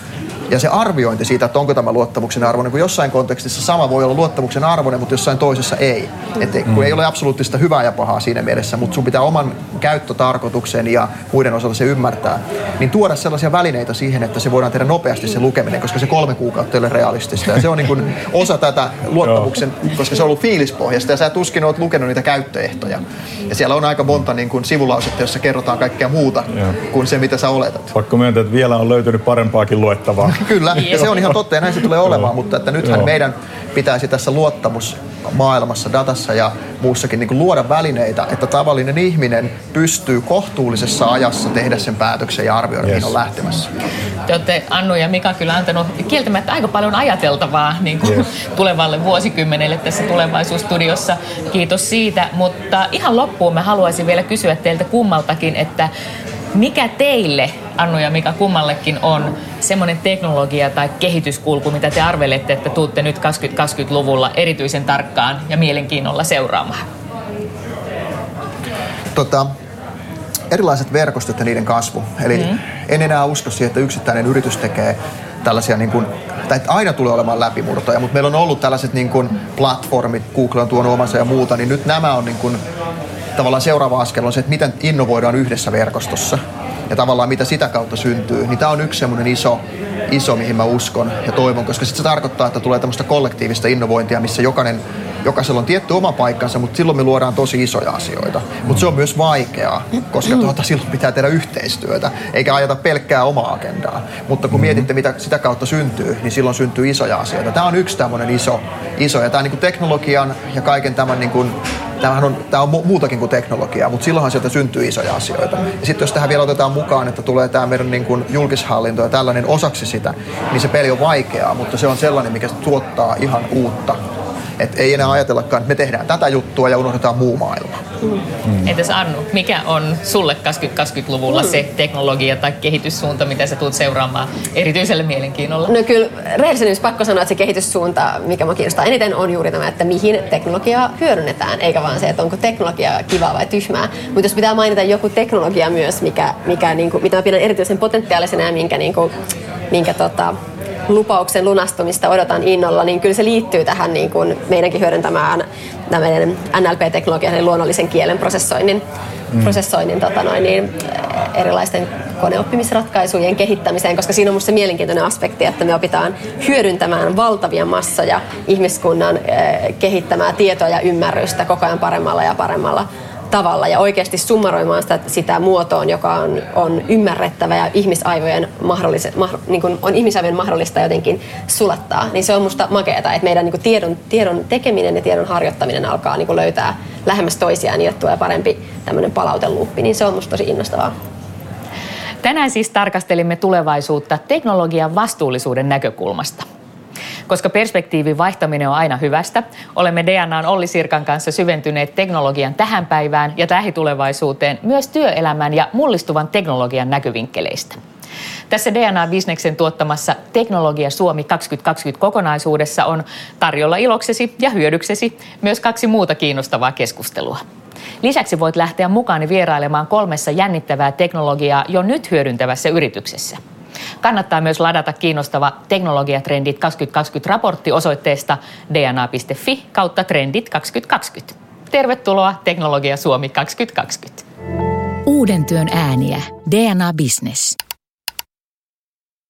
ja se arviointi siitä, että onko tämä luottamuksen arvoinen, kun jossain kontekstissa sama voi olla luottamuksen arvoinen, mutta jossain toisessa ei. Et kun mm. ei ole absoluuttista hyvää ja pahaa siinä mielessä, mutta sun pitää oman käyttötarkoituksen ja muiden osalta se ymmärtää, niin tuoda sellaisia välineitä siihen, että se voidaan tehdä nopeasti se lukeminen, koska se kolme kuukautta ei ole realistista. Ja se on niin kuin osa tätä luottamuksen, koska se on ollut fiilispohjasta ja sä tuskin oot lukenut niitä käyttöehtoja. Ja siellä on aika monta niin kuin sivulausetta, jossa kerrotaan kaikkea muuta Joo. kuin se, mitä sä oletat. Pakko myöntää, että vielä on löytynyt parempaakin luettavaa. Kyllä, ja se on ihan totta ja näin se tulee olemaan, mutta että nythän Joo. meidän pitäisi tässä luottamusmaailmassa, datassa ja muussakin niin luoda välineitä, että tavallinen ihminen pystyy kohtuullisessa ajassa tehdä sen päätöksen ja arvioida, yes. mihin on lähtemässä. Te olette Annu ja Mika kyllä antanut kieltämättä aika paljon ajateltavaa niin kuin yes. tulevalle vuosikymmenelle tässä tulevaisuusstudiossa. Kiitos siitä, mutta ihan loppuun mä haluaisin vielä kysyä teiltä kummaltakin, että mikä teille, Annu ja Mika, kummallekin on semmoinen teknologia tai kehityskulku, mitä te arvelette, että tuutte nyt 2020-luvulla erityisen tarkkaan ja mielenkiinnolla seuraamaan? Tota, erilaiset verkostot ja niiden kasvu. Eli mm. en enää usko siihen, että yksittäinen yritys tekee tällaisia niin kuin, tai aina tulee olemaan läpimurtoja, mutta meillä on ollut tällaiset niin kuin platformit, Google on tuonut omansa ja muuta, niin nyt nämä on niin kuin tavallaan seuraava askel on se, että miten innovoidaan yhdessä verkostossa. Ja tavallaan mitä sitä kautta syntyy, niin tämä on yksi semmoinen iso, iso, mihin mä uskon ja toivon, koska sitten se tarkoittaa, että tulee tämmöistä kollektiivista innovointia, missä jokainen jokaisella on tietty oma paikkansa, mutta silloin me luodaan tosi isoja asioita. Mutta se on myös vaikeaa, koska tuota, silloin pitää tehdä yhteistyötä, eikä ajata pelkkää omaa agendaa. Mutta kun mm-hmm. mietitte, mitä sitä kautta syntyy, niin silloin syntyy isoja asioita. Tämä on yksi tämmöinen iso, iso ja tämä niin teknologian ja kaiken tämän niin kuin Tämähän on, tämä on muutakin kuin teknologiaa, mutta silloinhan sieltä syntyy isoja asioita. Ja sitten jos tähän vielä otetaan mukaan, että tulee tämä meidän niin kuin julkishallinto ja tällainen osaksi sitä, niin se peli on vaikeaa, mutta se on sellainen, mikä tuottaa ihan uutta et ei enää ajatellakaan, että me tehdään tätä juttua ja unohdetaan muu maailma. Mm. Entäs Annu, mikä on sulle 2020-luvulla mm. se teknologia tai kehityssuunta, mitä sä tulet seuraamaan erityisellä mielenkiinnolla? No kyllä rehellisesti pakko sanoa, että se kehityssuunta, mikä mä kiinnostaa eniten, on juuri tämä, että mihin teknologiaa hyödynnetään, eikä vaan se, että onko teknologia kivaa vai tyhmää. Mutta jos pitää mainita joku teknologia myös, mikä, mikä, niin kuin, mitä mä pidän erityisen potentiaalisena ja minkä, niin kuin, minkä tota, lupauksen lunastumista odotan innolla, niin kyllä se liittyy tähän niin kuin meidänkin hyödyntämään meidän NLP-teknologian eli luonnollisen kielen prosessoinnin, mm. prosessoinnin tota noin, niin, erilaisten koneoppimisratkaisujen kehittämiseen, koska siinä on minusta se mielenkiintoinen aspekti, että me opitaan hyödyntämään valtavia massoja ihmiskunnan eh, kehittämää tietoa ja ymmärrystä koko ajan paremmalla ja paremmalla tavalla ja oikeasti summaroimaan sitä, sitä muotoon, joka on, on ymmärrettävä ja ihmisaivojen mahdollista, niin kuin on ihmisaivojen mahdollista jotenkin sulattaa, niin se on musta makeeta, että meidän niin kuin tiedon, tiedon tekeminen ja tiedon harjoittaminen alkaa niin kuin löytää lähemmäs toisiaan, että tulee parempi tämmöinen palauteluuppi, niin se on musta tosi innostavaa. Tänään siis tarkastelimme tulevaisuutta teknologian vastuullisuuden näkökulmasta. Koska perspektiivin vaihtaminen on aina hyvästä, olemme DNAn Olli Sirkan kanssa syventyneet teknologian tähän päivään ja lähitulevaisuuteen myös työelämän ja mullistuvan teknologian näkyvinkkeleistä. Tässä DNA-bisneksen tuottamassa Teknologia Suomi 2020 kokonaisuudessa on tarjolla iloksesi ja hyödyksesi myös kaksi muuta kiinnostavaa keskustelua. Lisäksi voit lähteä mukaan vierailemaan kolmessa jännittävää teknologiaa jo nyt hyödyntävässä yrityksessä. Kannattaa myös ladata kiinnostava Teknologiatrendit 2020 raportti osoitteesta dna.fi kautta trendit 2020. Tervetuloa Teknologia Suomi 2020. Uuden työn ääniä. DNA Business.